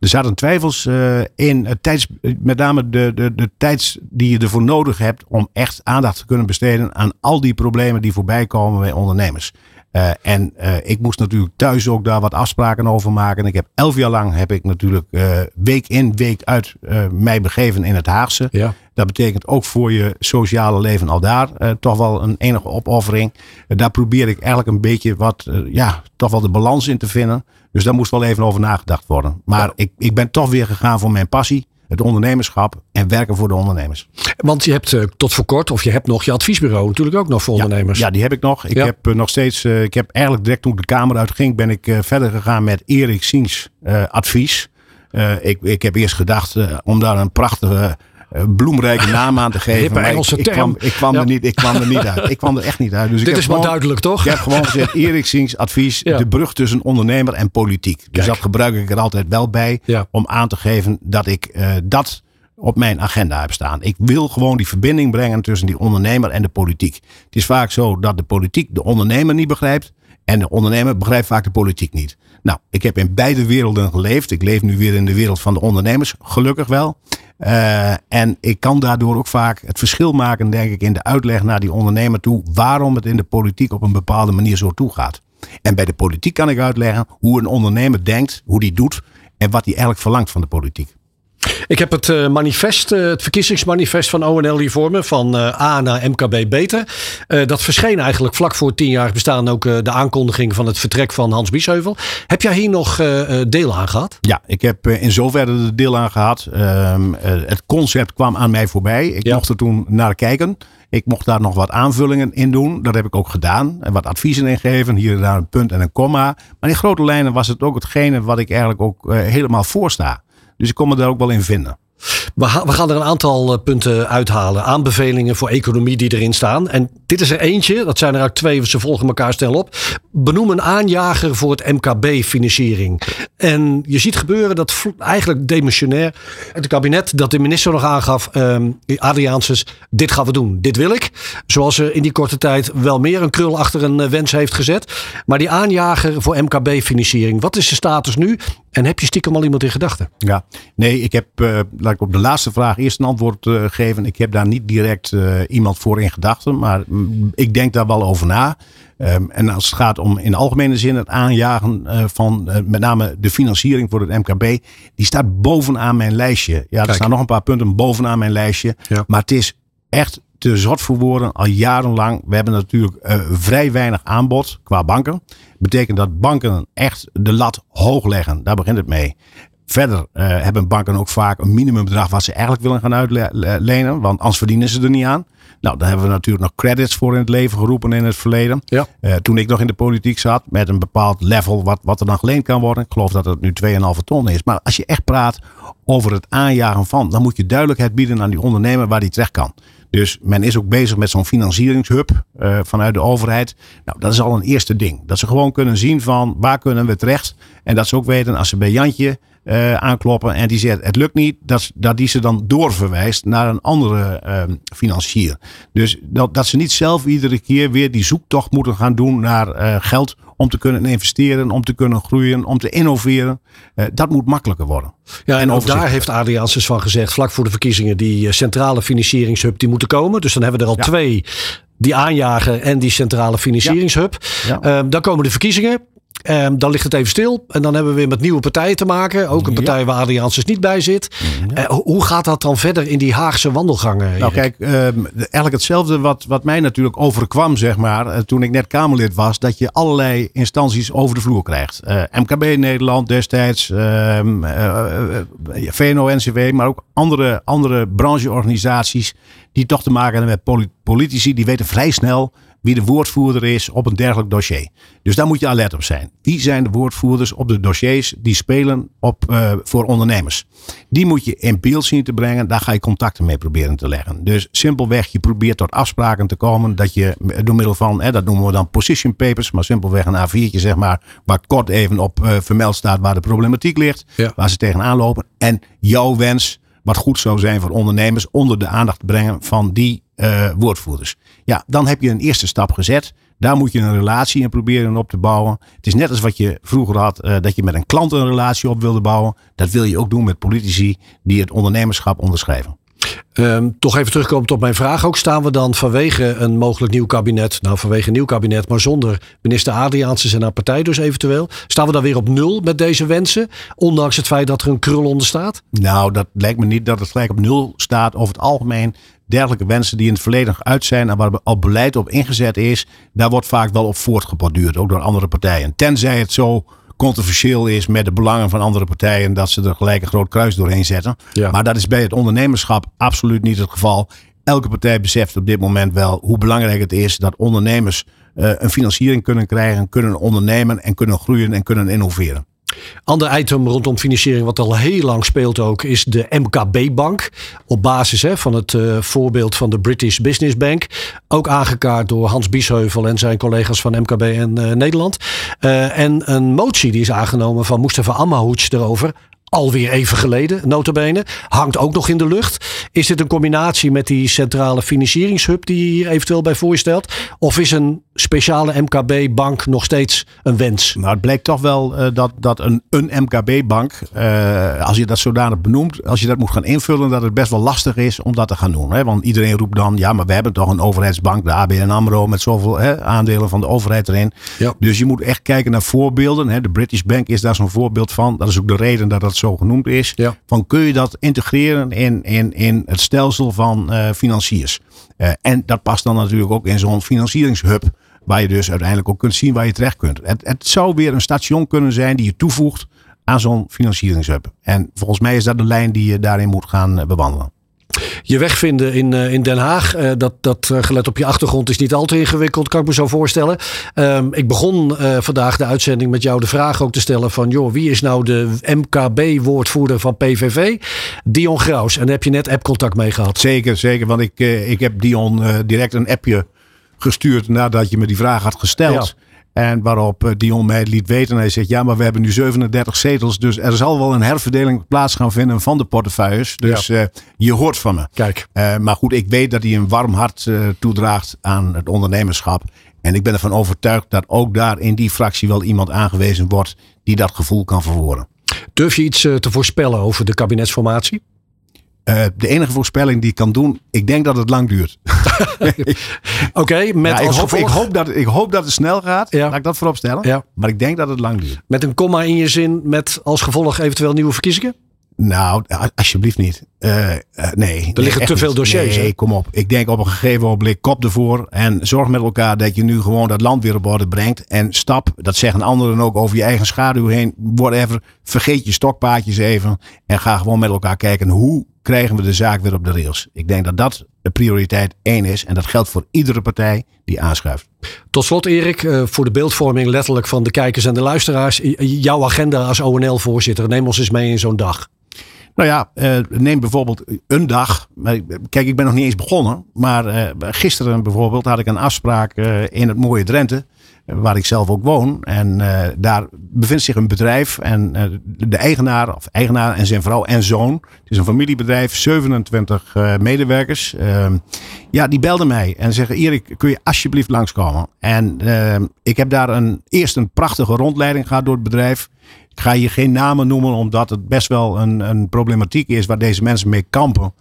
Er zaten twijfels in het tijds, met name de, de, de tijds die je ervoor nodig hebt om echt aandacht te kunnen besteden aan al die problemen die voorbij komen bij ondernemers. Uh, en uh, ik moest natuurlijk thuis ook daar wat afspraken over maken. Ik heb elf jaar lang heb ik natuurlijk uh, week in, week uit mij begeven in het Haagse. Ja. Dat betekent ook voor je sociale leven al daar toch wel een enige opoffering. daar probeer ik eigenlijk een beetje wat, ja, toch wel de balans in te vinden. Dus daar moest wel even over nagedacht worden. Maar ja. ik, ik ben toch weer gegaan voor mijn passie het ondernemerschap en werken voor de ondernemers. Want je hebt uh, tot voor kort, of je hebt nog je adviesbureau natuurlijk ook nog voor ja, ondernemers. Ja, die heb ik nog. Ik ja. heb uh, nog steeds, uh, ik heb eigenlijk direct toen ik de Kamer uitging, ben ik verder gegaan met Erik Siens advies. ik, ik heb eerst gedacht om daar een prachtige bloemrijke naam aan te geven. Engelse ik, ik, kwam, ik, kwam ja. er niet, ik kwam er niet uit. Ik kwam er echt niet uit. Dus Dit is maar duidelijk, toch? Ik heb gewoon gezegd, Erik Siens advies, ja. de brug tussen ondernemer en politiek. Dus dat gebruik ik er altijd wel bij. Ja. Om aan te geven dat ik uh, dat op mijn agenda heb staan. Ik wil gewoon die verbinding brengen tussen die ondernemer en de politiek. Het is vaak zo dat de politiek de ondernemer niet begrijpt. En de ondernemer begrijpt vaak de politiek niet. Nou, ik heb in beide werelden geleefd. Ik leef nu weer in de wereld van de ondernemers, gelukkig wel. Uh, en ik kan daardoor ook vaak het verschil maken, denk ik, in de uitleg naar die ondernemer toe. Waarom het in de politiek op een bepaalde manier zo toegaat. En bij de politiek kan ik uitleggen hoe een ondernemer denkt, hoe die doet en wat hij eigenlijk verlangt van de politiek. Ik heb het uh, manifest, uh, het verkiezingsmanifest van ONL hier voor me, van uh, A naar MKB Beter. dat verscheen eigenlijk vlak voor het tienjarig bestaan ook de aankondiging van het vertrek van Hans Biesheuvel. Heb jij hier nog deel aan gehad? Ja, ik heb in zoverre er deel aan gehad. Um, het concept kwam aan mij voorbij. Ik ja. mocht er toen naar kijken. Ik mocht daar nog wat aanvullingen in doen. Dat heb ik ook gedaan. En wat adviezen in gegeven. Hier en daar een punt en een komma. Maar in grote lijnen was het ook hetgene wat ik eigenlijk ook helemaal voorsta. Dus ik kon me daar ook wel in vinden. We, gaan er een aantal eh, punten uithalen. Aanbevelingen voor economie die erin staan. En dit is er eentje. Dat zijn er ook twee. Ze volgen elkaar snel op. Benoem een aanjager voor het MKB-financiering. En je ziet gebeuren dat eigenlijk demissionair het kabinet dat de minister nog aangaf. Um, Adriaanses, dit gaan we doen. Dit wil ik. Zoals ze in die korte tijd wel meer een krul achter een eh, wens heeft gezet. Maar die aanjager voor MKB-financiering. Wat is de status nu? En heb je stiekem al iemand in gedachten? Ja, nee, ik heb, uh, ik op de laatste vraag eerst een antwoord uh, geven. Ik heb daar niet direct uh, iemand voor in gedachten, maar mm, ik denk daar wel over na. Um, en als het gaat om in algemene zin het aanjagen van met name de financiering voor het MKB, die staat bovenaan mijn lijstje. Ja, er staan nog een paar punten bovenaan mijn lijstje. Ja. Maar het is echt te zot voor woorden al jarenlang. We hebben natuurlijk uh, vrij weinig aanbod qua banken. Betekent dat banken echt de lat hoog leggen. Daar begint het mee. Verder uh, hebben banken ook vaak een minimumbedrag wat ze eigenlijk willen gaan uitlenen. Want anders verdienen ze er niet aan. Nou, daar hebben we natuurlijk nog credits voor in het leven geroepen in het verleden. Ja. Uh, toen ik nog in de politiek zat, met een bepaald level wat, wat er dan geleend kan worden. Ik geloof dat het nu 2,5 ton is. Maar als je echt praat over het aanjagen van, dan moet je duidelijkheid bieden aan die ondernemer waar die terecht kan. Dus men is ook bezig met zo'n financieringshub uh, vanuit de overheid. Nou, dat is al een eerste ding. Dat ze gewoon kunnen zien van waar kunnen we terecht. En dat ze ook weten als ze bij Jantje uh, aankloppen en die zegt het lukt niet, dat, dat die ze dan doorverwijst naar een andere uh, financier. Dus dat, dat ze niet zelf iedere keer weer die zoektocht moeten gaan doen naar uh, geld om te kunnen investeren, om te kunnen groeien, om te innoveren. Uh, dat moet makkelijker worden. Ja, en, ook daar heeft Adriaanses van gezegd, vlak voor de verkiezingen, die centrale financieringshub die moeten komen. Dus dan hebben we er al ja. twee die aanjagen en die centrale financieringshub. Ja. Ja. Uh, dan komen de verkiezingen. Um, dan ligt het even stil. En dan hebben we weer met nieuwe partijen te maken. Ook een partij waar Adriaanses niet bij zit. Ja. Uh, hoe gaat dat dan verder in die Haagse wandelgangen? Nou kijk, um, eigenlijk hetzelfde wat, wat mij natuurlijk overkwam, zeg maar. Uh, toen ik net Kamerlid was. Dat je allerlei instanties over de vloer krijgt. Uh, MKB Nederland destijds. Um, VNO-NCW. Maar ook andere, andere brancheorganisaties. Die toch te maken hebben met politici. Die weten vrij snel wie de woordvoerder is op een dergelijk dossier. Dus daar moet je alert op zijn. Wie zijn de woordvoerders op de dossiers die spelen op, uh, voor ondernemers? Die moet je in beeld zien te brengen. Daar ga je contacten mee proberen te leggen. Dus simpelweg, je probeert tot afspraken te komen. Dat je door middel van, hè, dat noemen we dan position papers. Maar simpelweg een A4'tje zeg maar. Waar kort even op uh, vermeld staat waar de problematiek ligt. Ja. Waar ze tegenaan lopen. En jouw wens wat goed zou zijn voor ondernemers onder de aandacht te brengen van die uh, woordvoerders. Ja, dan heb je een eerste stap gezet. Daar moet je een relatie in proberen op te bouwen. Het is net als wat je vroeger had, uh, dat je met een klant een relatie op wilde bouwen. Dat wil je ook doen met politici die het ondernemerschap onderschrijven. Um, toch even terugkomen op mijn vraag ook. Staan we dan vanwege een mogelijk nieuw kabinet, nou vanwege een nieuw kabinet, maar zonder minister Adriaanse en haar partij dus eventueel. Staan we dan weer op nul met deze wensen, ondanks het feit dat er een krul onder staat? Nou, dat lijkt me niet dat het gelijk op nul staat. Over het algemeen dergelijke wensen die in het verleden uit zijn en waar al beleid op ingezet is, daar wordt vaak wel op voortgeborduurd, ook door andere partijen. Tenzij het zo controversieel is met de belangen van andere partijen, dat ze er gelijk een groot kruis doorheen zetten. Ja. Maar dat is bij het ondernemerschap absoluut niet het geval. Elke partij beseft op dit moment wel hoe belangrijk het is dat ondernemers uh, een financiering kunnen krijgen, kunnen ondernemen en kunnen groeien en kunnen innoveren. Ander item rondom financiering wat al heel lang speelt ook is de MKB-bank. Op basis hè, van het uh, voorbeeld van de British Business Bank. Ook aangekaart door Hans Biesheuvel en zijn collega's van MKB en uh, Nederland. Uh, en een motie die is aangenomen van Mustafa Amahouch erover alweer even geleden, notabene. Hangt ook nog in de lucht. Is dit een combinatie met die centrale financieringshub die hier eventueel bij voorstelt? Of is een speciale MKB-bank nog steeds een wens? Nou, het blijkt toch wel uh, dat, dat een, een MKB-bank, uh, als je dat zodanig benoemt, als je dat moet gaan invullen, dat het best wel lastig is om dat te gaan doen. Hè? Want iedereen roept dan, ja, maar we hebben toch een overheidsbank, de ABN AMRO, met zoveel hè, aandelen van de overheid erin. Ja. Dus je moet echt kijken naar voorbeelden. Hè? De British Bank is daar zo'n voorbeeld van. Dat is ook de reden dat dat zo genoemd is. Ja. Van kun je dat integreren in, in, in het stelsel van uh, financiers? Uh, en dat past dan natuurlijk ook in zo'n financieringshub. Waar je dus uiteindelijk ook kunt zien waar je terecht kunt. Het, het zou weer een station kunnen zijn die je toevoegt aan zo'n financieringshub. En volgens mij is dat de lijn die je daarin moet gaan uh, bewandelen. Je weg vinden in, in Den Haag, dat, dat gelet op je achtergrond is niet al te ingewikkeld, kan ik me zo voorstellen. Ehm, ik begon vandaag de uitzending met jou de vraag ook te stellen van, joh, wie is nou de MKB-woordvoerder van PVV? Dion Graus. En daar heb je net appcontact mee gehad. Zeker, zeker. Want ik, ik heb Dion direct een appje gestuurd nadat je me die vraag had gesteld. En waarop eh, Dion mij liet weten. Hij zegt: Ja, maar we hebben nu 37 zetels. Dus er zal wel een herverdeling plaats gaan vinden van de portefeuilles. Dus ja. uh, je hoort van me. Kijk. Uh, maar goed, ik weet dat hij een warm hart uh, toedraagt aan het ondernemerschap. En ik ben ervan overtuigd dat ook daar in die fractie wel iemand aangewezen wordt die dat gevoel kan verwoorden. Durf je iets te voorspellen over de kabinetsformatie? Uh, de enige voorspelling die ik kan doen, ik denk dat het lang duurt. Oké, okay, met ja, als ik, hoop, ik, hoop dat, ik hoop dat het snel gaat. Ja. Laat ik dat voorop stellen. Ja. Maar ik denk dat het lang duurt. Met een komma in je zin, met als gevolg eventueel nieuwe verkiezingen? Nou, alsjeblieft niet. Uh, uh, nee. Er liggen te veel dossiers. Nee, kom op. Ik denk op een gegeven moment kop ervoor. En zorg met elkaar dat je nu gewoon dat land weer op orde brengt. En stap, dat zeggen anderen ook, over je eigen schaduw heen. Whatever. Vergeet je stokpaardjes even. En ga gewoon met elkaar kijken hoe krijgen we de zaak weer op de rails. Ik denk dat dat de prioriteit één is. En dat geldt voor iedere partij die aanschuift. Tot slot Erik, uh, voor de beeldvorming letterlijk van de kijkers en de luisteraars. Jouw agenda als ONL-voorzitter. Neem ons eens mee in zo'n dag. Nou ja, uh, neem bijvoorbeeld een dag. Kijk, ik ben nog niet eens begonnen. Maar uh, gisteren bijvoorbeeld had ik een afspraak in het mooie Drenthe. Waar ik zelf ook woon. En daar bevindt zich een bedrijf. En de eigenaar, of eigenaar en zijn vrouw en zoon. Het is een familiebedrijf, 27 medewerkers. Ehm, ja, die belden mij en zeggen: Erik, kun je alsjeblieft langskomen? En ehm, ik heb daar een, eerst een prachtige rondleiding gehad door het bedrijf. Ik ga hier geen namen noemen, omdat het best wel een, een problematiek is waar deze mensen mee kampen.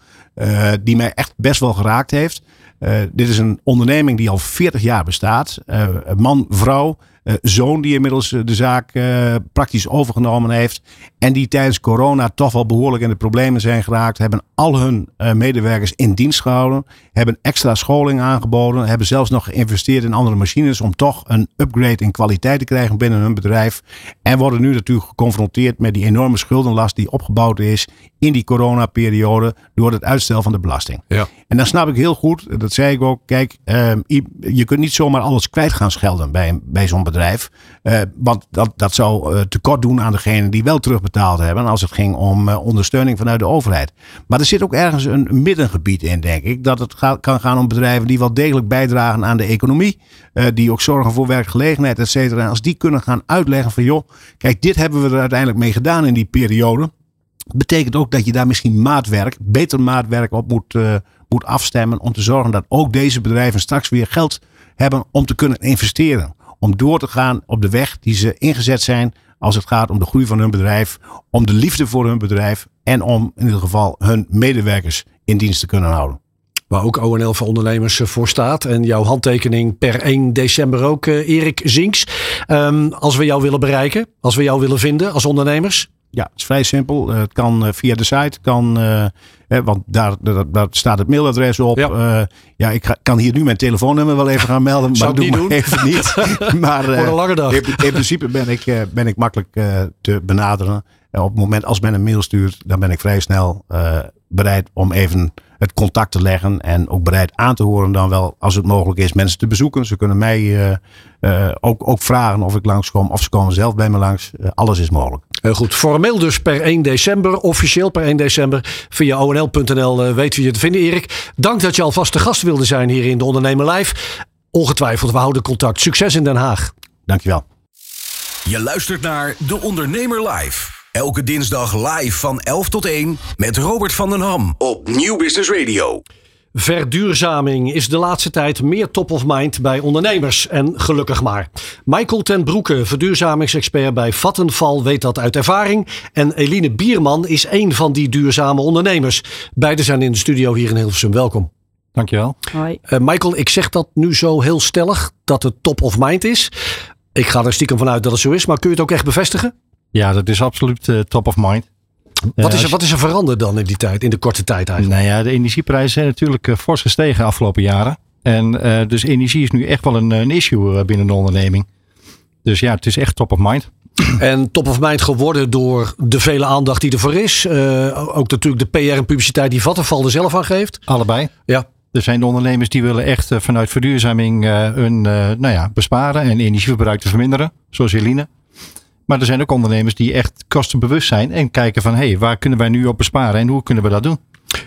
Die mij echt best wel geraakt heeft. Uh, dit is een onderneming die al 40 jaar bestaat. Uh, man, vrouw, zoon die inmiddels de zaak praktisch overgenomen heeft. En die tijdens corona toch wel behoorlijk in de problemen zijn geraakt. Hebben al hun medewerkers in dienst gehouden. Hebben extra scholing aangeboden. Hebben zelfs nog geïnvesteerd in andere machines. Om toch een upgrade in kwaliteit te krijgen binnen hun bedrijf. En worden nu natuurlijk geconfronteerd met die enorme schuldenlast die opgebouwd is in die coronaperiode door het uitstel van de belasting. Ja. En dan snap ik heel goed, dat zei ik ook, kijk, uh, je kunt niet zomaar alles kwijt gaan schelden bij, bij zo'n bedrijf. Uh, want dat, dat zou uh, tekort doen aan degenen die wel terugbetaald hebben als het ging om ondersteuning vanuit de overheid. Maar er zit ook ergens een middengebied in, denk ik. Dat het kan gaan om bedrijven die wel degelijk bijdragen aan de economie. die ook zorgen voor werkgelegenheid, et cetera. En als die kunnen gaan uitleggen van joh, kijk, dit hebben we er uiteindelijk mee gedaan in die periode betekent ook dat je daar misschien maatwerk, beter maatwerk op moet, moet afstemmen. Om te zorgen dat ook deze bedrijven straks weer geld hebben om te kunnen investeren. Om door te gaan op de weg die ze ingezet zijn als het gaat om de groei van hun bedrijf. Om de liefde voor hun bedrijf. En om in ieder geval hun medewerkers in dienst te kunnen houden. Waar ook ONL voor ondernemers voor staat. En jouw handtekening per 1 december ook, uh, Erik Zinks. Um, als we jou willen bereiken, als we jou willen vinden als ondernemers. Ja, het is vrij simpel. Uh, het kan uh, via de site, kan, eh, want daar, daar, daar, staat het mailadres op. Ja, ja ik ga, kan hier nu mijn telefoonnummer wel even gaan melden, maar dat doe maar even niet. maar Voor een lange dag. In, in principe ben ik, ben ik makkelijk te benaderen. op het moment als men een mail stuurt, dan ben ik vrij snel bereid om even het contact te leggen. En ook bereid aan te horen dan wel, als het mogelijk is, mensen te bezoeken. Ze kunnen mij uh, uh, ook, ook vragen of ik langskom. Of ze komen zelf bij me langs. Uh, alles is mogelijk. Heel goed. Formeel dus per 1 december. Officieel per 1 december. Via onl.nl weten we je te vinden, Erik. Dank dat je alvast de gast wilde zijn hier in de Ondernemer Live. Ongetwijfeld, we houden contact. Succes in Den Haag. Dankjewel. Je luistert naar De Ondernemer Live. Elke dinsdag live van 11 tot 1 met Robert van den Ham op Nieuw Business Radio. Verduurzaming is de laatste tijd meer top of mind bij ondernemers. En gelukkig maar. Michael ten Broeke, verduurzamingsexpert bij Vattenval, weet dat uit ervaring. En Eline Bierman is een van die duurzame ondernemers. Beiden zijn in de studio hier in Hilversum. Welkom. Dankjewel. Hoi. Uh, Michael, ik zeg dat nu zo heel stellig dat het top of mind is. Ik ga er stiekem vanuit dat het zo is, maar kun je het ook echt bevestigen? Ja, dat is absoluut uh, top of mind. Wat is, er, wat is er veranderd dan in die tijd, in de korte tijd eigenlijk? Nou ja, de energieprijzen zijn natuurlijk uh, fors gestegen de afgelopen jaren. En uh, dus energie is nu echt wel een, een issue binnen de onderneming. Dus ja, het is echt top of mind. En top of mind geworden door de vele aandacht die ervoor is. Uh, ook natuurlijk de PR en publiciteit die Vattenfall er zelf aan geeft. Allebei. Ja. Er zijn de ondernemers die willen echt vanuit verduurzaming hun nou ja, besparen en energieverbruik te verminderen. Zoals Eline. Maar er zijn ook ondernemers die echt kostenbewust zijn en kijken van hé, hey, waar kunnen wij nu op besparen en hoe kunnen we dat doen?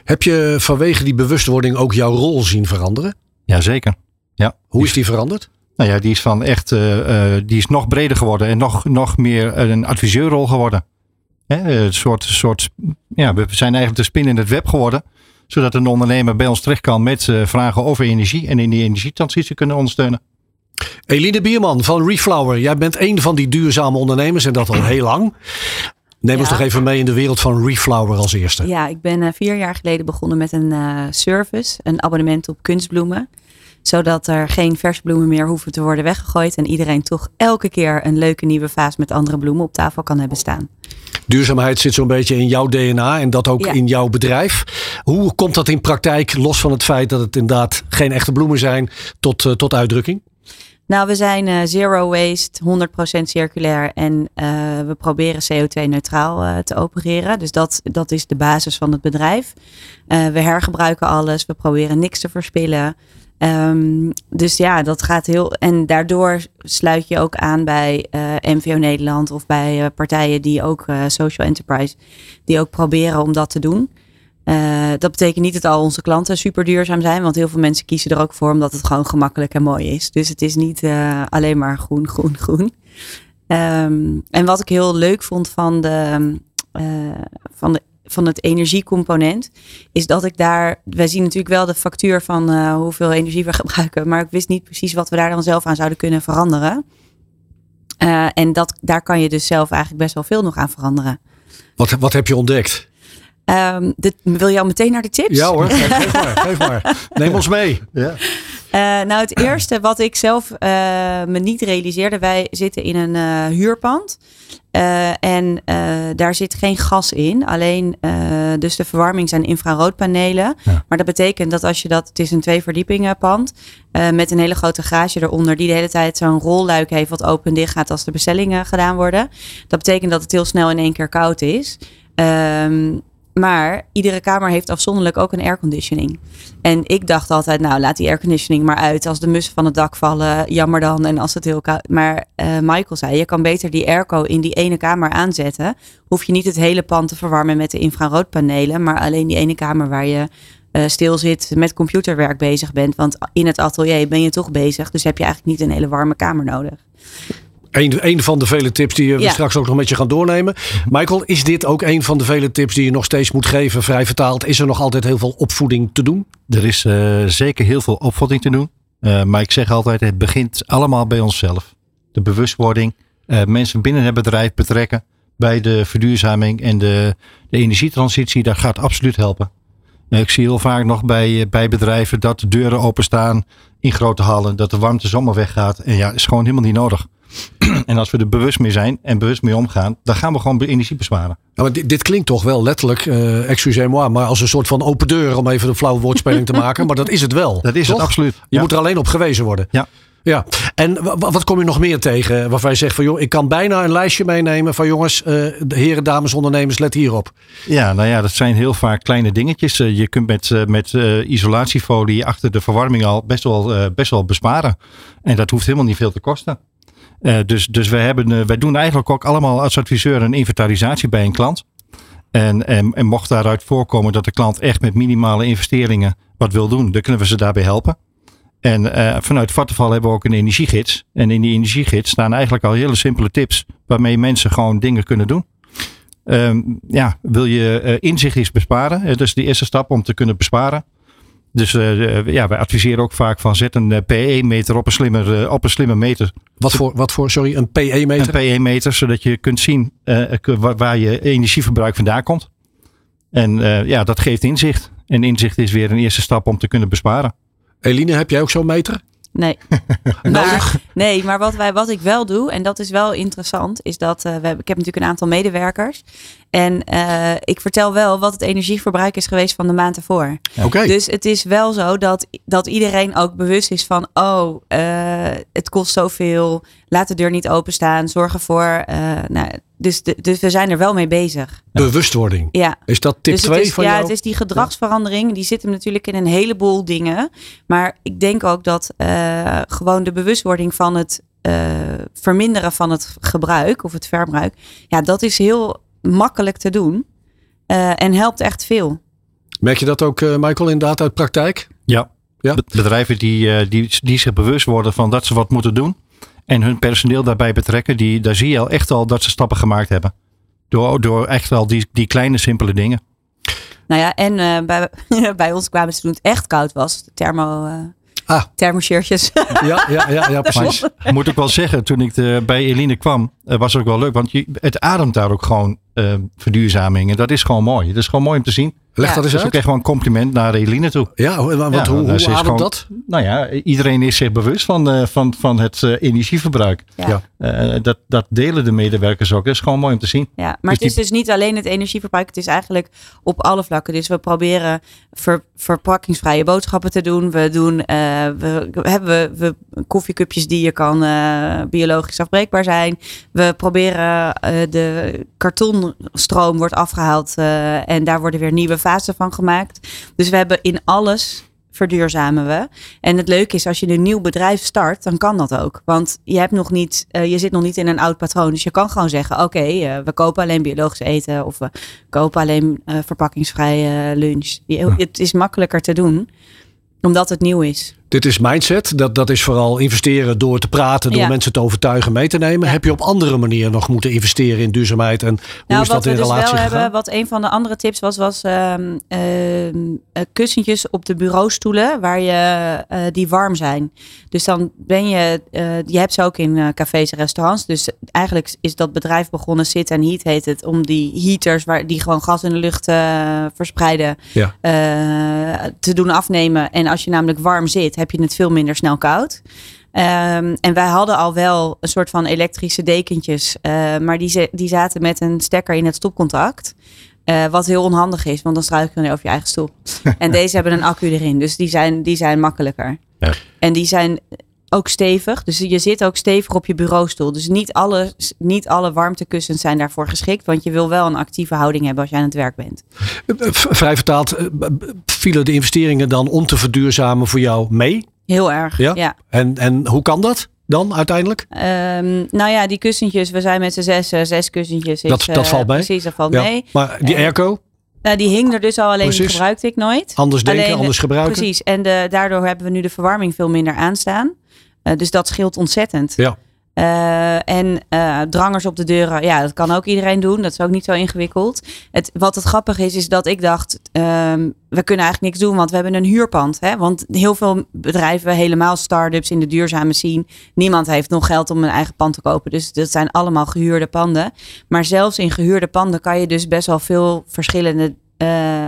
Heb je vanwege die bewustwording ook jouw rol zien veranderen? Jazeker. Ja. Hoe is die veranderd? Nou ja, die is van echt, uh, die is nog breder geworden en nog, nog meer een adviseurrol geworden. Hè, een soort, soort, ja, we zijn eigenlijk de spin in het web geworden. Zodat een ondernemer bij ons terecht kan met uh, vragen over energie en in die energietransitie kunnen ondersteunen. Eline Bierman van Reflower. Jij bent een van die duurzame ondernemers en dat al heel lang. Neem ons nog even mee in de wereld van Reflower als eerste. Ja, ik ben uh, vier jaar geleden begonnen met een uh, service, een abonnement op kunstbloemen. Zodat er geen verse bloemen meer hoeven te worden weggegooid. En iedereen toch elke keer een leuke nieuwe vaas met andere bloemen op tafel kan hebben staan. Duurzaamheid zit zo'n beetje in jouw DNA en dat ook in jouw bedrijf. Hoe komt dat in praktijk, los van het feit dat het inderdaad geen echte bloemen zijn, tot, uh, tot uitdrukking? Nou, we zijn uh, zero waste, 100% circulair en uh, we proberen CO2-neutraal uh, te opereren. Dus dat, dat is de basis van het bedrijf. we hergebruiken alles, we proberen niks te verspillen. Um, dus ja, dat gaat heel. En daardoor sluit je ook aan bij MVO Nederland of bij partijen die ook social enterprise, die ook proberen om dat te doen. Uh, dat betekent niet dat al onze klanten super duurzaam zijn, want heel veel mensen kiezen er ook voor omdat het gewoon gemakkelijk en mooi is. Dus het is niet uh, alleen maar groen, groen, groen. Um, en wat ik heel leuk vond van, de, uh, van, de, van het energiecomponent, is dat ik daar, wij zien natuurlijk wel de factuur van hoeveel energie we gebruiken, maar ik wist niet precies wat we daar dan zelf aan zouden kunnen veranderen. en dat, daar kan je dus zelf eigenlijk best wel veel nog aan veranderen. Wat, wat heb je ontdekt? Um, dit, wil je al meteen naar de tips? Ja hoor, geef maar, geef maar. Neem ons mee. Ja. Uh, nou, het eerste wat ik zelf uh, me niet realiseerde, wij zitten in een uh, huurpand. en daar zit geen gas in. Alleen, dus de verwarming zijn infraroodpanelen. Ja. Maar dat betekent dat als je dat, het is een twee verdiepingen pand. met een hele grote garage eronder, die de hele tijd zo'n rolluik heeft wat open en dicht gaat als de bestellingen gedaan worden. Dat betekent dat het heel snel in één keer koud is. Um, maar iedere kamer heeft afzonderlijk ook een airconditioning. En ik dacht altijd, nou laat die airconditioning maar uit. Als de mussen van het dak vallen, jammer dan. En als het heel koud. Maar uh, Michael zei, je kan beter die airco in die ene kamer aanzetten. Hoef je niet het hele pand te verwarmen met de infraroodpanelen. Maar alleen die ene kamer waar je uh, stil zit, met computerwerk bezig bent. Want in het atelier ben je toch bezig. Dus heb je eigenlijk niet een hele warme kamer nodig. Een, een van de vele tips die we straks ook nog met je gaan doornemen. Michael, is dit ook een van de vele tips die je nog steeds moet geven, vrij vertaald? Is er nog altijd heel veel opvoeding te doen? Er is uh, zeker heel veel opvoeding te doen. Uh, maar ik zeg altijd, het begint allemaal bij onszelf. De bewustwording, uh, mensen binnen het bedrijf betrekken bij de verduurzaming en de, de energietransitie. Dat gaat absoluut helpen. Ik zie heel vaak nog bij, bij bedrijven dat de deuren openstaan in grote hallen, dat de warmte zomaar weggaat. En ja, is gewoon helemaal niet nodig. en als we er bewust mee zijn en bewust mee omgaan, dan gaan we gewoon energie besparen. Ja, maar dit, dit klinkt toch wel letterlijk, uh, excusez-moi, maar als een soort van open deur om even een flauwe woordspeling te maken. Maar dat is het wel. Dat is toch? het absoluut. Je moet er alleen op gewezen worden. Ja. Ja, en wat kom je nog meer tegen waarvan je zegt van joh, ik kan bijna een lijstje meenemen van jongens, uh, heren, dames, ondernemers, let hierop. Ja, nou ja, dat zijn heel vaak kleine dingetjes. Uh, je kunt met, uh, met isolatiefolie achter de verwarming al best wel, best wel besparen. En dat hoeft helemaal niet veel te kosten. Uh, dus dus wij, hebben, uh, wij doen eigenlijk ook allemaal als adviseur een inventarisatie bij een klant. En, en, en, mocht daaruit voorkomen dat de klant echt met minimale investeringen wat wil doen, dan kunnen we ze daarbij helpen. En uh, vanuit Vattenval hebben we ook een energiegids. En in die energiegids staan eigenlijk al hele simpele tips waarmee mensen gewoon dingen kunnen doen. Um, ja, wil je inzicht besparen? Dat is de eerste stap om te kunnen besparen. Dus uh, ja, wij adviseren ook vaak van zet een PE-meter op, een slimmer, uh, op een slimme meter. Wat voor, wat voor sorry, een PE-meter? Een PE-meter, zodat je kunt zien uh, waar je energieverbruik vandaan komt. En ja, dat geeft inzicht. En inzicht is weer een eerste stap om te kunnen besparen. Eline, heb jij ook zo'n meter? Nee. maar, nee, maar wat, wij, wat ik wel doe, en dat is wel interessant, is dat uh, we hebben, ik heb natuurlijk een aantal medewerkers. En uh, ik vertel wel wat het energieverbruik is geweest van de maand ervoor. Oké. Dus het is wel zo dat, dat iedereen ook bewust is van, oh, uh, het kost zoveel. Laat de deur niet openstaan. Zorg ervoor. nou, dus, de, dus we zijn er wel mee bezig. Bewustwording. Ja. Is dat tip 2 dus van ja, jou? Ja, het is die gedragsverandering. Die zit hem natuurlijk in een heleboel dingen. Maar ik denk ook dat gewoon de bewustwording van het uh, verminderen van het gebruik of het verbruik. Ja, dat is heel makkelijk te doen. Uh, en helpt echt veel. Merk je dat ook, Michael, inderdaad uit praktijk? Ja. ja. Bedrijven die, die, die zich bewust worden van dat ze wat moeten doen en hun personeel daarbij betrekken, die, daar zie je al echt al dat ze stappen gemaakt hebben. Door, door echt wel die, die kleine, simpele dingen. Nou ja, en uh, bij, bij ons kwamen ze toen het echt koud was. De thermo, uh, ah. thermoshirtjes. Ja, ja, ja, ja precies. Moet ik wel zeggen, toen ik de, bij Eline kwam, uh, was het ook wel leuk. Want je, het ademt daar ook gewoon verduurzaming. En dat is gewoon mooi. Dat is gewoon mooi om te zien. Leg ja. dat eens dus uit. ik kreeg gewoon een compliment naar Eline toe. Ja, want ja, hoe, hoe ademt gewoon, dat? Nou ja, iedereen is zich bewust van, uh, van, van het uh, energieverbruik. Ja. Uh, dat, dat delen de medewerkers ook. Dat is gewoon mooi om te zien. Ja, maar dus het is die... dus niet alleen het energieverbruik. Het is eigenlijk op alle vlakken. Dus we proberen ver, verpakkingsvrije boodschappen te doen. We doen we, hebben we, we koffiecupjes die je kan biologisch afbreekbaar zijn. We proberen de kartonstroom wordt afgehaald en daar worden weer nieuwe fase van gemaakt. Dus we hebben in alles verduurzamen we. En het leuke is, als je een nieuw bedrijf start, dan kan dat ook. Want je, hebt nog niet, uh, je zit nog niet in een oud patroon. Dus je kan gewoon zeggen, oké, okay, uh, we kopen alleen biologisch eten. Of we kopen alleen uh, verpakkingsvrije lunch. Je, het is makkelijker te doen, omdat het nieuw is. Dit is mindset. Dat, dat is vooral investeren door te praten, door Ja. mensen te overtuigen, mee te nemen. Heb je op andere manieren nog moeten investeren in duurzaamheid? En hoe Nou, is dat in dus relatie wel gegaan? hebben, wat een van de andere tips was, was ehm, ehm, eh, kussentjes op de bureaustoelen waar je, eh, die warm zijn. Dus dan ben je, eh, je hebt ze ook in cafés en restaurants. Dus eigenlijk is dat bedrijf begonnen, Sit and Heat heet het, om die heaters waar, die gewoon gas in de lucht verspreiden, Ja. te doen afnemen. En als je namelijk warm zit, heb je het veel minder snel koud. Ehm, en wij hadden al wel een soort van elektrische dekentjes, eh, maar die, die zaten met een stekker in het stopcontact. Eh, wat heel onhandig is, want dan struikel je over je eigen stoel. en deze hebben een accu erin, dus die zijn, die zijn makkelijker. Ja. En die zijn ook stevig, dus je zit ook stevig op je bureaustoel. Dus niet alle, niet alle warmtekussens zijn daarvoor geschikt, want je wil wel een actieve houding hebben als je aan het werk bent. Vrij vertaald, eh, vielen de investeringen dan om te verduurzamen voor jou mee? Heel erg, Ja? ja. En, en hoe kan dat dan uiteindelijk? Ehm, nou ja, die kussentjes, we zijn met z'n zes, zes kussentjes. Is, Dat- dat eh, valt mee? Precies, dat valt Ja. mee. Maar die airco, Nou, die hing er dus al, alleen die gebruikte ik nooit. anders denken, Alleen de- anders gebruiken. Precies, en de, daardoor hebben we nu de verwarming veel minder aanstaan. Eh, dus dat scheelt ontzettend. Ja. Eh, en eh, drangers op de deuren, ja, dat kan ook iedereen doen. Dat is ook niet zo ingewikkeld. Het, wat het grappige is, is dat ik dacht, ehm, we kunnen eigenlijk niks doen, want we hebben een huurpand. Hè? Want heel veel bedrijven, helemaal start-ups in de duurzame scene, niemand heeft nog geld om een eigen pand te kopen. Dus dat zijn allemaal gehuurde panden. Maar zelfs in gehuurde panden kan je dus best wel veel verschillende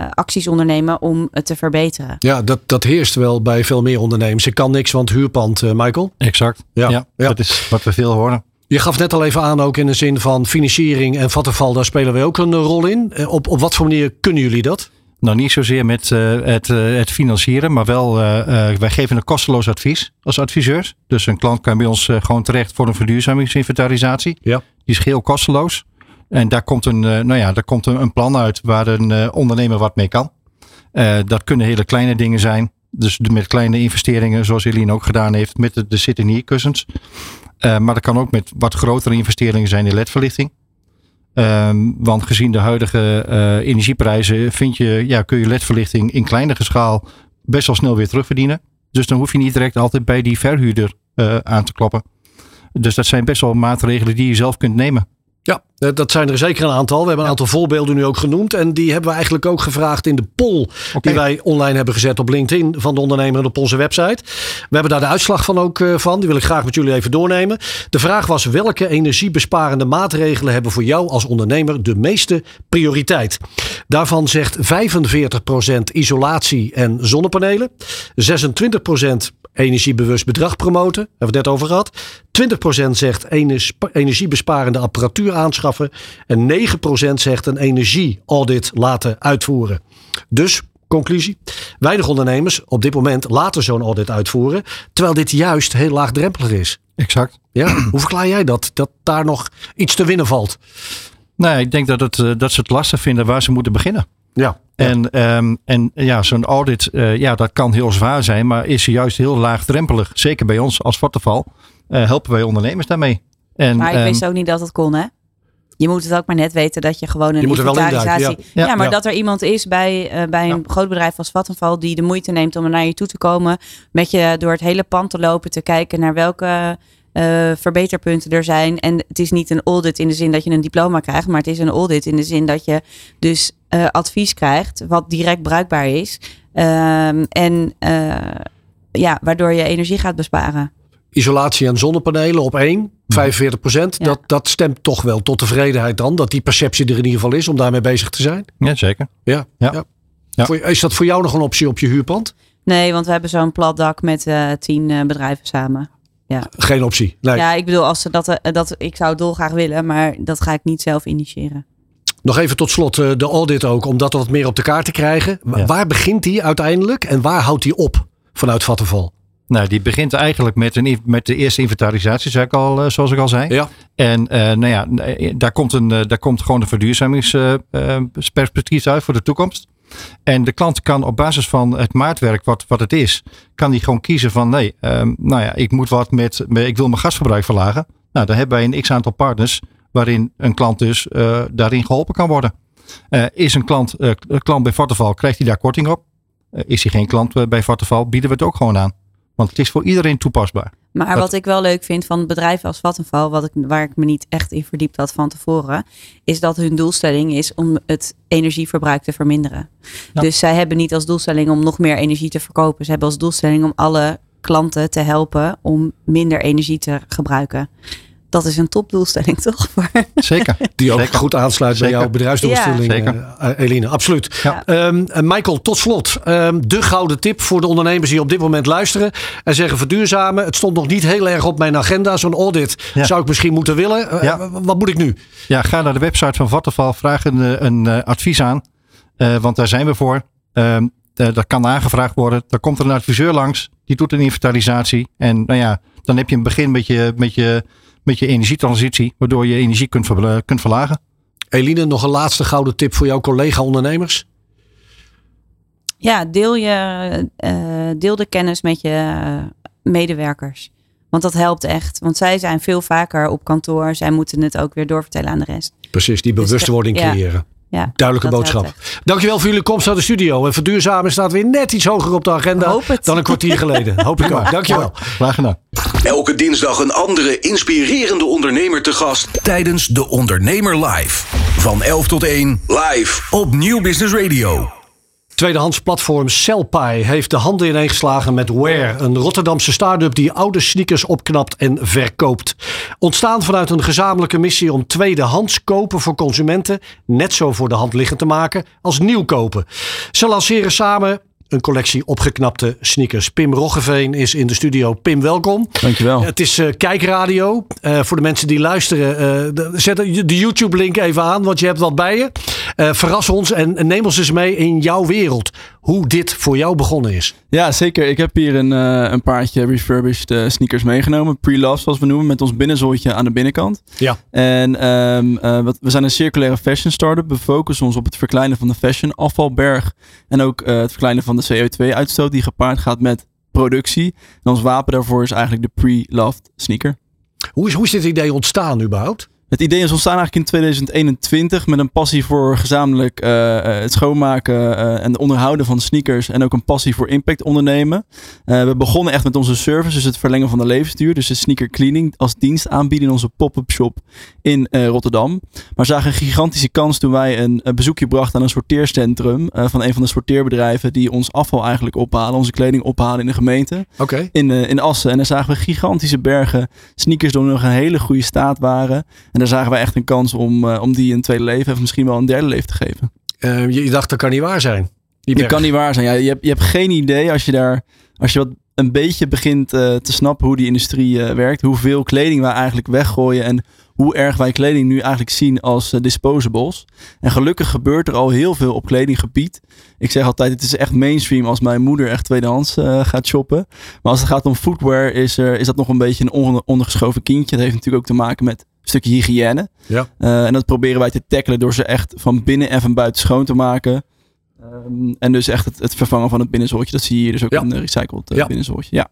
eh, acties ondernemen om het te verbeteren. Ja, dat, dat heerst wel bij veel meer ondernemers. Ik kan niks, want huurpand, eh, Michael. Exact. Ja, Ja, ja. dat is wat we veel horen. Je gaf net al even aan, ook in de zin van financiering en vattenval, daar spelen wij ook een rol in. Eh, Op, op wat voor manier kunnen jullie dat? Nou, niet zozeer met eh, het, het financieren, maar wel, wij geven een kosteloos advies als adviseurs. Dus een klant kan bij ons eh, gewoon terecht voor een verduurzamingsinventarisatie. Ja. Die is geheel kosteloos. En daar komt een, eh, nou ja, daar komt een, plan uit waar een eh, ondernemer wat mee kan. Eh, dat kunnen hele kleine dingen zijn. Dus met kleine investeringen, zoals Eline ook gedaan heeft, met de, de sit-in-ear kussens. Maar dat kan ook met wat grotere investeringen zijn in ledverlichting. Ehm, want gezien de huidige energieprijzen vind je, ja, kun je ledverlichting in kleinere schaal best wel snel weer terugverdienen. Dus dan hoef je niet direct altijd bij die verhuurder aan te kloppen. Dus dat zijn best wel maatregelen die je zelf kunt nemen. Ja, eh, dat zijn er zeker een aantal. We hebben een aantal voorbeelden nu ook genoemd. En die hebben we eigenlijk ook gevraagd in de poll die wij online hebben gezet op LinkedIn van de ondernemer en op onze website. We hebben daar de uitslag van ook eh, van. Die wil ik graag met jullie even doornemen. De vraag was welke energiebesparende maatregelen hebben voor jou als ondernemer de meeste prioriteit? Daarvan zegt 45% isolatie en zonnepanelen. 26% energiebewust bedrag promoten. Hebben we het net over gehad. 20% zegt energiebesparende apparatuur aanschaffen. En 9% zegt een energieaudit laten uitvoeren. Dus Conclusie. Weinig ondernemers op dit moment laten zo'n audit uitvoeren. Terwijl dit juist heel laagdrempelig is. Exact. Ja, hoe verklaar jij dat? Dat daar nog iets te winnen valt? Nee, ik denk dat, het, eh, dat ze het lastig vinden waar ze moeten beginnen. Ja. En, um, en ja, zo'n audit, uh, ja, dat kan heel zwaar zijn, maar is juist heel laagdrempelig. Zeker bij ons als Vattenval uh, helpen wij ondernemers daarmee. En, maar ik um, wist ook niet dat het kon, hè? Je moet het ook maar net weten dat je gewoon een je inventarisatie... Ja. Ja, ja, maar dat er iemand is bij, uh, bij een groot bedrijf als Vattenval... die de moeite neemt om er naar je toe te komen... met je door het hele pand te lopen, te kijken naar welke... Uh, verbeterpunten er zijn. En het is niet een audit in de zin dat je een diploma krijgt, maar het is een audit in de zin dat je dus uh, advies krijgt wat direct bruikbaar is. Uh, en ja, waardoor je energie gaat besparen isolatie en zonnepanelen op één, 45 procent. Ja. Dat, dat stemt toch wel tot tevredenheid dan. Dat die perceptie er in ieder geval is om daarmee bezig te zijn. Ja, zeker. Ja. ja. ja. Voor, is dat voor jou nog een optie op je huurpand? Nee, want we hebben zo'n plat dak met uh, tien uh, bedrijven samen. Ja. Geen optie. Nee. Ja, ik bedoel, als ze dat, uh, dat, ik zou het dolgraag willen, maar dat ga ik niet zelf initiëren. Nog even tot slot de audit ook, om dat wat meer op de kaart te krijgen. Ja. Waar begint die uiteindelijk en waar houdt die op vanuit Vattenval? Nou, die begint eigenlijk met, een, met de eerste inventarisatie, zei ik al, zoals ik al zei. Ja. En uh, nou ja, daar komt, een, daar komt gewoon een verduurzamingsperspectief uh, uit voor de toekomst. En de klant kan op basis van het maatwerk wat, wat het is, kan die gewoon kiezen van nee, um, nou ja, ik moet wat met, ik wil mijn gasverbruik verlagen. Nou, dan hebben wij een x-aantal partners waarin een klant dus uh, daarin geholpen kan worden. is een klant, klant bij Vattenval, krijgt hij daar korting op? is hij geen klant bij Vattenval, bieden we het ook gewoon aan. Want het is voor iedereen toepasbaar. Maar dat, wat ik wel leuk vind van bedrijven als Vattenfall, wat ik, waar ik me niet echt in verdiept had van tevoren, is dat hun doelstelling is om het energieverbruik te verminderen. Ja. Dus zij hebben niet als doelstelling om nog meer energie te verkopen. Ze hebben als doelstelling om alle klanten te helpen om minder energie te gebruiken dat is een topdoelstelling, toch? Zeker. Die ook Zeker. goed aansluit bij jouw bedrijfsdoelstelling, ja. uh, Eline. Absoluut. Ja. Um, Michael, tot slot. Um, de gouden tip voor de ondernemers die op dit moment luisteren. En zeggen verduurzamen. Het stond nog niet heel erg op mijn agenda. Zo'n audit ja. zou ik misschien moeten willen. Uh, wat moet ik nu? Ja, ga naar de website van Vattenfall. Vraag een, een uh, advies aan. Uh, want daar zijn we voor. Um, dat kan aangevraagd worden. Dan komt er een adviseur langs. Die doet een inventarisatie. En nou ja, dan heb je een begin met je... Met je met je energietransitie, waardoor je energie kunt, ver, kunt verlagen. Eline, nog een laatste gouden tip voor jouw collega-ondernemers? Ja, deel, je, uh, deel de kennis met je medewerkers. Want dat helpt echt. Want zij zijn veel vaker op kantoor. Zij moeten het ook weer doorvertellen aan de rest. Precies, die bewustwording dus, creëren. Ja, Duidelijke boodschap. Dankjewel voor jullie komst naar de studio. En verduurzamen staat weer net iets hoger op de agenda dan een kwartier geleden. Hoop ik ook. Dankjewel. Graag gedaan. Elke dinsdag een andere inspirerende ondernemer te gast tijdens de Ondernemer Live. Van 11 tot 1 live op Nieuw Business Radio. Tweedehands platform Sellpie heeft de handen ineengeslagen met Wear, een Rotterdamse start-up die oude sneakers opknapt en verkoopt. Ontstaan vanuit een gezamenlijke missie om tweedehands kopen voor consumenten net zo voor de hand liggend te maken als nieuw kopen. Ze lanceren samen een collectie opgeknapte sneakers. Pim Roggeveen is in de studio. Pim, welkom. Dankjewel. Het is uh, kijkradio. Uh, voor de mensen die luisteren, uh, zet de YouTube-link even aan, want je hebt wat bij je. verras ons en, en neem ons eens mee in jouw wereld. Hoe dit voor jou begonnen is. Ja, zeker. Ik heb hier een, een paardje refurbished sneakers meegenomen. Pre-love, zoals we noemen, met ons binnenzooltje aan de binnenkant. Ja. En um, wat, we zijn een circulaire fashion startup. We focussen ons op het verkleinen van de fashion afvalberg. En ook het verkleinen van de CO2-uitstoot die gepaard gaat met productie. En ons wapen daarvoor is eigenlijk de pre-loved sneaker. Hoe is, hoe is dit idee ontstaan überhaupt? Het idee is ontstaan eigenlijk in 2021 met een passie voor gezamenlijk uh, het schoonmaken uh, en onderhouden van sneakers. En ook een passie voor impact ondernemen. Uh, we begonnen echt met onze service, dus het verlengen van de levensduur. Dus de sneaker cleaning als dienst aanbieden in onze pop-up shop in Rotterdam. Maar zagen een gigantische kans toen wij een, een bezoekje brachten aan een sorteercentrum van een van de sorteerbedrijven die ons afval eigenlijk ophalen, onze kleding ophalen in de gemeente. Okay. In, in Assen. En daar zagen we gigantische bergen sneakers die nog een hele goede staat waren. En daar zagen wij echt een kans om, uh, om die een tweede leven of misschien wel een derde leven te geven. Uh, je, je, dacht dat kan niet waar zijn. Je kan niet waar zijn. Ja, je, hebt, je hebt geen idee als je daar als je wat een beetje begint te snappen hoe die industrie werkt. Hoeveel kleding wij eigenlijk weggooien. En hoe erg wij kleding nu eigenlijk zien als disposables. En gelukkig gebeurt er al heel veel op kledinggebied. Ik zeg altijd, het is echt mainstream als mijn moeder echt tweedehands gaat shoppen. Maar als het gaat om footwear, is, er, is dat nog een beetje een ondergeschoven kindje. Dat heeft natuurlijk ook te maken met stukje hygiëne. Ja. Uh, en dat proberen wij te tackelen door ze echt van binnen en van buiten schoon te maken. Um, en dus echt het, het, vervangen van het binnenzoortje. Dat zie je hier dus ook in de recycled uh, ja. binnenzoortje. Ja.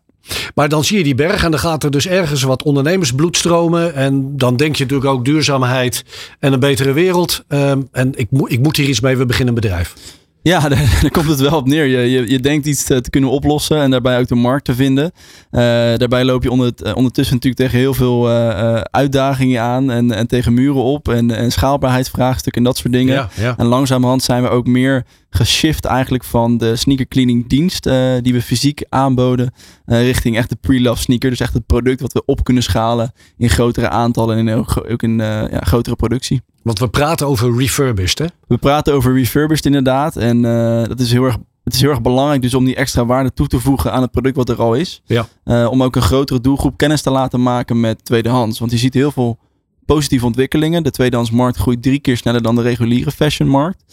Maar dan zie je die berg en dan gaat er dus ergens wat ondernemersbloed stromen. En dan denk je natuurlijk ook duurzaamheid en een betere wereld. Um, en ik, mo ik moet hier iets mee, we beginnen een bedrijf. Ja, daar, komt het wel op neer. Je, je, je, denkt iets te, kunnen oplossen en daarbij ook de markt te vinden. Uh, daarbij loop je onder, uh, ondertussen natuurlijk tegen heel veel uh, uitdagingen aan en, en tegen muren op en, en schaalbaarheidsvraagstukken en dat soort dingen. Ja, ja. En langzamerhand zijn we ook meer geshift eigenlijk van de sneaker cleaning dienst die we fysiek aanboden richting echt de pre-love sneaker. Dus echt het product wat we op kunnen schalen in grotere aantallen en ook in ja, grotere productie. Want we praten over refurbished hè? We praten over refurbished inderdaad en dat is heel erg het is heel erg belangrijk dus om die extra waarde toe te voegen aan het product wat er al is. Ja. Uh, om ook een grotere doelgroep kennis te laten maken met tweedehands. Want je ziet heel veel positieve ontwikkelingen. De tweedehandsmarkt groeit drie keer sneller dan de reguliere fashionmarkt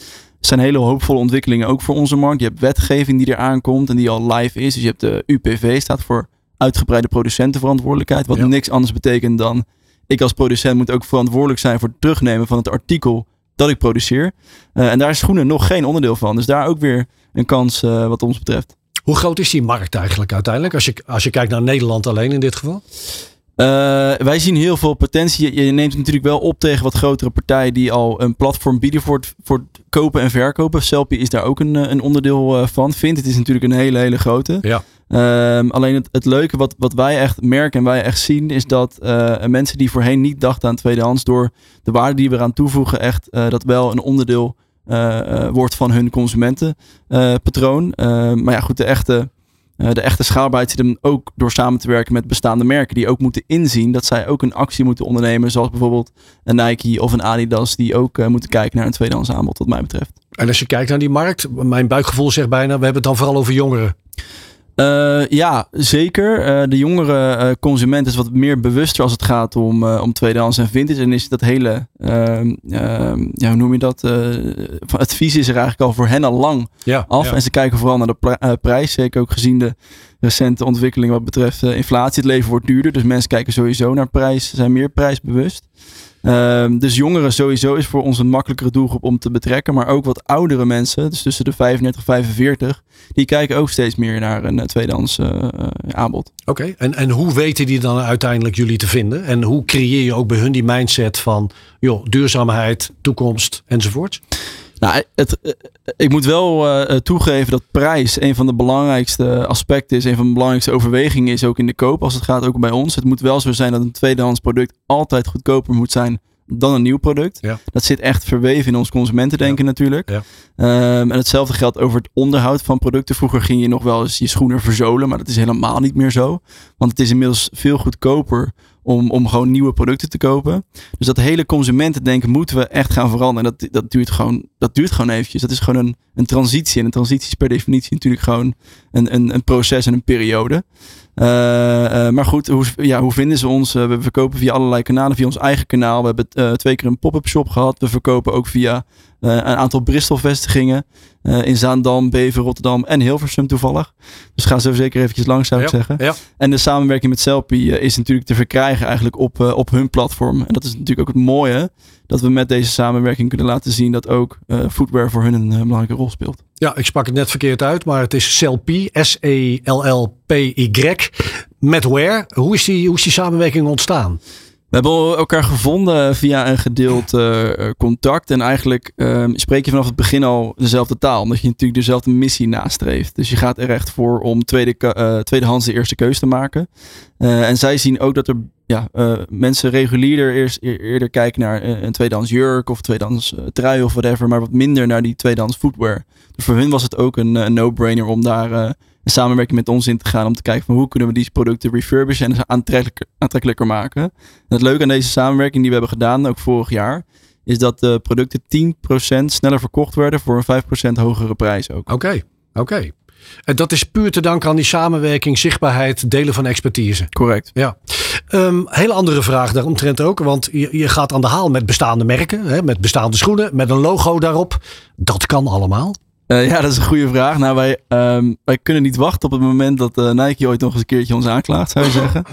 zijn hele hoopvolle ontwikkelingen ook voor onze markt. Je hebt wetgeving die er aankomt en die al live is. Dus je hebt de UPV, staat voor uitgebreide producentenverantwoordelijkheid. Wat niks anders betekent dan ik als producent moet ook verantwoordelijk zijn voor het terugnemen van het artikel dat ik produceer. Uh, en daar is schoenen nog geen onderdeel van. Dus daar ook weer een kans uh, wat ons betreft. Hoe groot is die markt eigenlijk uiteindelijk? Als je, als je kijkt naar Nederland alleen in dit geval? Uh, wij zien heel veel potentie. Je, neemt natuurlijk wel op tegen wat grotere partijen die al een platform bieden voor het, voor het kopen en verkopen. Selfie is daar ook een, een onderdeel van. Vindt het is natuurlijk een hele, hele grote. Ja. Um, alleen het, het leuke wat, wat wij echt merken en wij echt zien is dat uh, mensen die voorheen niet dachten aan tweedehands door de waarde die we eraan toevoegen echt uh, dat wel een onderdeel uh, wordt van hun consumentenpatroon. maar ja goed, de echte, de echte schaalbaarheid zit hem ook door samen te werken met bestaande merken die ook moeten inzien dat zij ook een actie moeten ondernemen zoals bijvoorbeeld een Nike of een Adidas die ook moeten kijken naar een tweedehands aanbod wat mij betreft. En als je kijkt naar die markt, mijn buikgevoel zegt bijna we hebben het dan vooral over jongeren. Uh, ja, zeker. Uh, de jongere uh, consument is wat meer bewuster als het gaat om, om tweedehands en vintage. En is dat hele, ehm, ehm, ja, hoe noem je dat? advies is er eigenlijk al voor hen al lang ja, af. Ja. En ze kijken vooral naar de prijs. Zeker ook gezien de recente ontwikkeling wat betreft inflatie. Het leven wordt duurder, dus mensen kijken sowieso naar prijs, zijn meer prijsbewust. Um, dus jongeren sowieso is voor ons een makkelijkere doelgroep om te betrekken. Maar ook wat oudere mensen, dus tussen de 35 en 45, die kijken ook steeds meer naar een tweedehands uh, aanbod. Oké, en, en hoe weten die dan uiteindelijk jullie te vinden? En hoe creëer je ook bij hun die mindset van joh, duurzaamheid, toekomst enzovoort? Nou, het, eh, ik moet wel uh, toegeven dat prijs een van de belangrijkste aspecten is. Een van de belangrijkste overwegingen is ook in de koop. Als het gaat ook bij ons. Het moet wel zo zijn dat een tweedehands product altijd goedkoper moet zijn dan een nieuw product. Ja. Dat zit echt verweven in ons consumentendenken ja. natuurlijk. Ja. Um, en hetzelfde geldt over het onderhoud van producten. Vroeger ging je nog wel eens je schoenen verzolen, maar dat is helemaal niet meer zo. Want het is inmiddels veel goedkoper om, om gewoon nieuwe producten te kopen. Dus dat hele consumentendenken moeten we echt gaan veranderen. En dat, dat, duurt gewoon, dat duurt gewoon eventjes. Dat is gewoon een, een transitie. En een transitie is per definitie natuurlijk gewoon een, een, een proces en een periode. Uh, uh, maar goed, hoe, ja, hoe vinden ze ons? Uh, we verkopen via allerlei kanalen, via ons eigen kanaal. We hebben twee keer een pop-up shop gehad. We verkopen ook via een aantal Bristol-vestigingen. in Zaandam, Bever, Rotterdam en Hilversum toevallig. Dus ga zo zeker eventjes langs, zou ik zeggen. Ja. En de samenwerking met Selfie is natuurlijk te verkrijgen eigenlijk op, op hun platform. En dat is natuurlijk ook het mooie dat we met deze samenwerking kunnen laten zien dat ook footwear voor hun een belangrijke rol speelt. Ja, ik sprak het net verkeerd uit, maar het is Selpy, S-E-L-L-P-Y, met Wear. Hoe is die, hoe is die samenwerking ontstaan? We hebben elkaar gevonden via een gedeeld uh, contact. En eigenlijk uh, spreek je vanaf het begin al dezelfde taal. Omdat je natuurlijk dezelfde missie nastreeft. Dus je gaat er echt voor om tweede, uh, tweedehands de eerste keus te maken. en zij zien ook dat er ja, mensen regulierder eerst, eerder kijken naar een tweedehands jurk of tweedehands trui of whatever. Maar wat minder naar die tweedehands footwear. Dus voor hun was het ook een, een no-brainer om daar samenwerking met ons in te gaan om te kijken van hoe kunnen we die producten refurbishen en aantrekkelijker, aantrekkelijker maken. En het leuke aan deze samenwerking die we hebben gedaan, ook vorig jaar, is dat de producten 10% sneller verkocht werden voor een 5% hogere prijs ook. Oké, oké. En dat is puur te danken aan die samenwerking, zichtbaarheid, delen van expertise. Correct. Ja. Um, hele andere vraag daaromtrent ook. Want je, je gaat aan de haal met bestaande merken, hè, met bestaande schoenen, met een logo daarop. Dat kan allemaal. Uh, ja, dat is een goede vraag. Nou, wij, um, wij kunnen niet wachten op het moment dat uh, Nike ooit nog eens een keertje ons aanklaagt, zou je zeggen.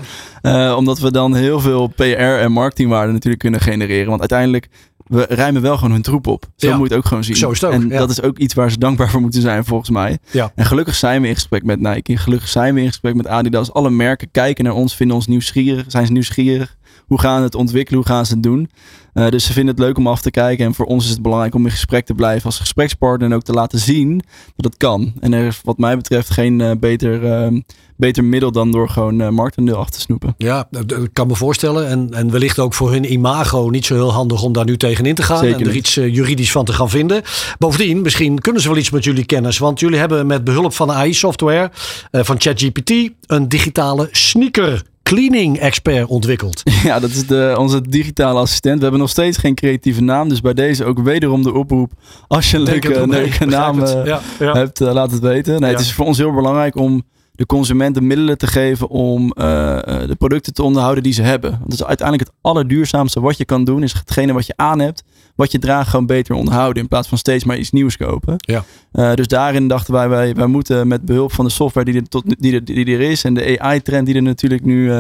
Uh, omdat we dan heel veel PR en marketingwaarde natuurlijk kunnen genereren. Want uiteindelijk we rijmen wel gewoon hun troep op. Zo moet je het ook gewoon zien. Zo is het ook, en ja. dat is ook iets waar ze dankbaar voor moeten zijn, volgens mij. Ja. En gelukkig zijn we in gesprek met Nike. Gelukkig zijn we in gesprek met Adidas. Alle merken kijken naar ons, vinden ons nieuwsgierig, zijn ze nieuwsgierig. Hoe gaan ze het ontwikkelen? Hoe gaan ze het doen? Uh, dus ze vinden het leuk om af te kijken. En voor ons is het belangrijk om in gesprek te blijven als gesprekspartner. En ook te laten zien dat het kan. En er is wat mij betreft geen uh, beter, uh, beter middel dan door gewoon uh, marktaandeel af te snoepen. Ja, dat kan me voorstellen. En, en wellicht ook voor hun imago niet zo heel handig om daar nu tegenin te gaan. Zeker en er iets juridisch van te gaan vinden. Bovendien, misschien kunnen ze wel iets met jullie kennis. Want jullie hebben met behulp van AI-software van ChatGPT een digitale sneaker cleaning expert ontwikkeld. Ja, dat is de, onze digitale assistent. We hebben nog steeds geen creatieve naam. Dus bij deze ook wederom de oproep. Als je een Denk leuke, naam Ja, ja. hebt, uh, laat het weten. Nee, Ja. Het is voor ons heel belangrijk om de consument de middelen te geven om uh, uh, de producten te onderhouden die ze hebben. Want dat is uiteindelijk het allerduurzaamste wat je kan doen. Is hetgene wat je aan hebt, wat je draagt, gewoon beter onderhouden. In plaats van steeds maar iets nieuws kopen. Ja. Uh, dus daarin dachten wij, wij, wij moeten met behulp van de software die er, tot, die er, die er is. En de AI-trend die er natuurlijk nu,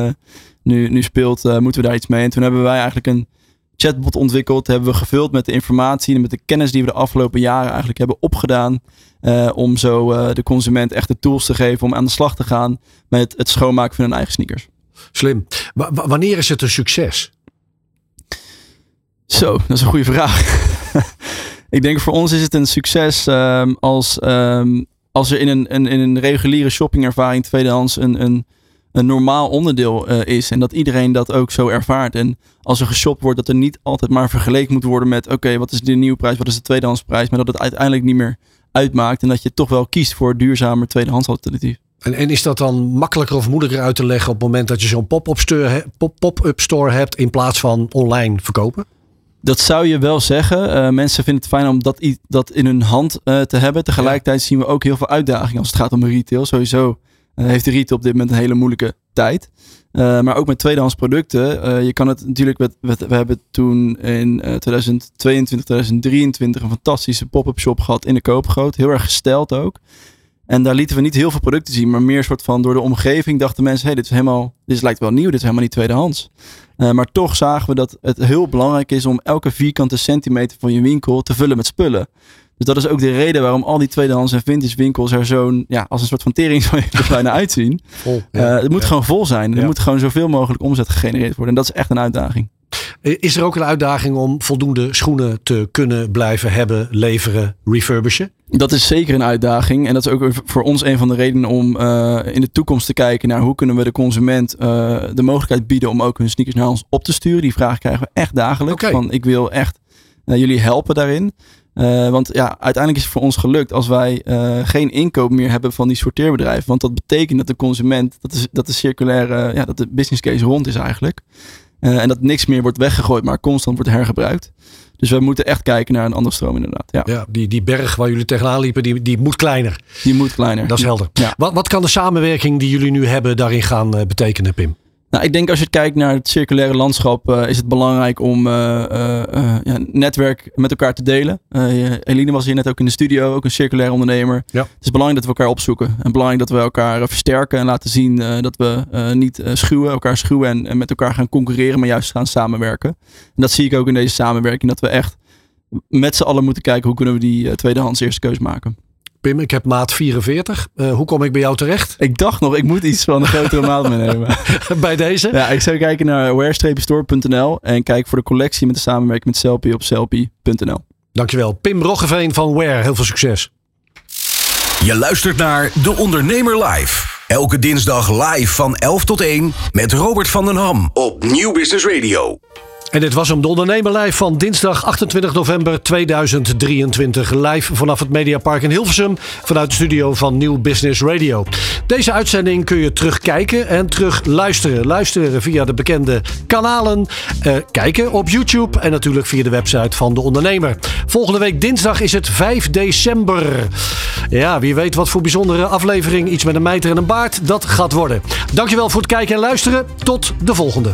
nu, nu speelt, moeten we daar iets mee. En toen hebben wij eigenlijk een chatbot ontwikkeld. Hebben we gevuld met de informatie en met de kennis die we de afgelopen jaren eigenlijk hebben opgedaan. Uh, om zo uh, de consument echt de tools te geven om aan de slag te gaan met het schoonmaken van hun eigen sneakers. Slim. W wanneer is het een succes? Zo, dat is een goede vraag. Ik denk voor ons is het een succes um, als, um, als er in een, een, in een reguliere shoppingervaring tweedehands een, een, een normaal onderdeel uh, is. En dat iedereen dat ook zo ervaart. En als er geshopt wordt, dat er niet altijd maar vergeleken moet worden met: oké, okay, wat is de nieuwe prijs, wat is de tweedehandsprijs. Maar dat het uiteindelijk niet meer uitmaakt. En dat je toch wel kiest voor duurzamer tweedehands alternatief. En, en, is dat dan makkelijker of moeilijker uit te leggen op het moment dat je zo'n pop-up store, pop store hebt in plaats van online verkopen? Dat zou je wel zeggen. Uh, mensen vinden het fijn om dat, dat in hun hand uh, te hebben. Tegelijkertijd zien we ook heel veel uitdagingen als het gaat om retail. Sowieso heeft de retail op dit moment een hele moeilijke tijd. Uh, maar ook met tweedehands producten. Uh, je kan het natuurlijk. Met, we hebben toen in uh, 2022, 2023 een fantastische pop-up shop gehad in de Koopgoot. Heel erg gesteld ook. En daar lieten we niet heel veel producten zien, maar meer soort van door de omgeving dachten mensen: hey, dit is helemaal, dit lijkt wel nieuw, dit is helemaal niet tweedehands. Maar toch zagen we dat het heel belangrijk is om elke vierkante centimeter van je winkel te vullen met spullen. Dus dat is ook de reden waarom al die tweedehands en vintage winkels er zo'n, ja, als een soort van tering er bijna uitzien. Vol, ja, uh, het moet ja. gewoon vol zijn. Er moet gewoon zoveel mogelijk omzet gegenereerd worden. En dat is echt een uitdaging. Is er ook een uitdaging om voldoende schoenen te kunnen blijven hebben, leveren, refurbishen? Dat is zeker een uitdaging. En dat is ook voor ons een van de redenen om uh, in de toekomst te kijken naar hoe kunnen we de consument uh, de mogelijkheid bieden om ook hun sneakers naar ons op te sturen. Die vraag krijgen we echt dagelijks. Van ik wil echt uh, jullie helpen daarin. Uh, want ja, uiteindelijk is het voor ons gelukt als wij uh, geen inkoop meer hebben van die sorteerbedrijven. Want dat betekent dat de consument, dat, is, dat de circulaire, ja, dat de business case rond is eigenlijk. Uh, en dat niks meer wordt weggegooid, maar constant wordt hergebruikt. Dus we moeten echt kijken naar een andere stroom inderdaad. Ja. Ja, die, die berg waar jullie tegenaan liepen, die, die moet kleiner. Die moet kleiner. Dat is helder. Ja. Wat, wat kan de samenwerking die jullie nu hebben daarin gaan betekenen, Pim? Nou, ik denk als je kijkt naar het circulaire landschap, uh, is het belangrijk om uh, uh, ja, netwerk met elkaar te delen. Eline was hier net ook in de studio, ook een circulair ondernemer. Ja. Het is belangrijk dat we elkaar opzoeken. En belangrijk dat we elkaar versterken en laten zien dat we niet schuwen, elkaar schuwen en, en, met elkaar gaan concurreren, maar juist gaan samenwerken. En dat zie ik ook in deze samenwerking, dat we echt met z'n allen moeten kijken hoe kunnen we die tweedehands eerste keus maken. Pim, ik heb maat 44. Uh, hoe kom ik bij jou terecht? Ik dacht nog, ik moet iets van een grotere maat meenemen. bij deze? Ja, ik zou kijken naar wear-store.nl en kijk voor de collectie met de samenwerking met Selfie op selfie.nl. Dankjewel. Pim Roggeveen van Wear. Heel veel succes. Je luistert naar De Ondernemer Live. Elke dinsdag live van 11 tot 1 met Robert van den Ham op Nieuw Business Radio. En dit was hem, de Ondernemer Live van dinsdag 28 november 2023. Live vanaf het Mediapark in Hilversum, vanuit de studio van Nieuw Business Radio. Deze uitzending kun je terugkijken en terug luisteren. Luisteren via de bekende kanalen, eh, kijken op YouTube en natuurlijk via de website van de Ondernemer. Volgende week dinsdag is het 5 december. Ja, wie weet wat voor bijzondere aflevering iets met een mijter en een baard dat gaat worden. Dankjewel voor het kijken en luisteren. Tot de volgende.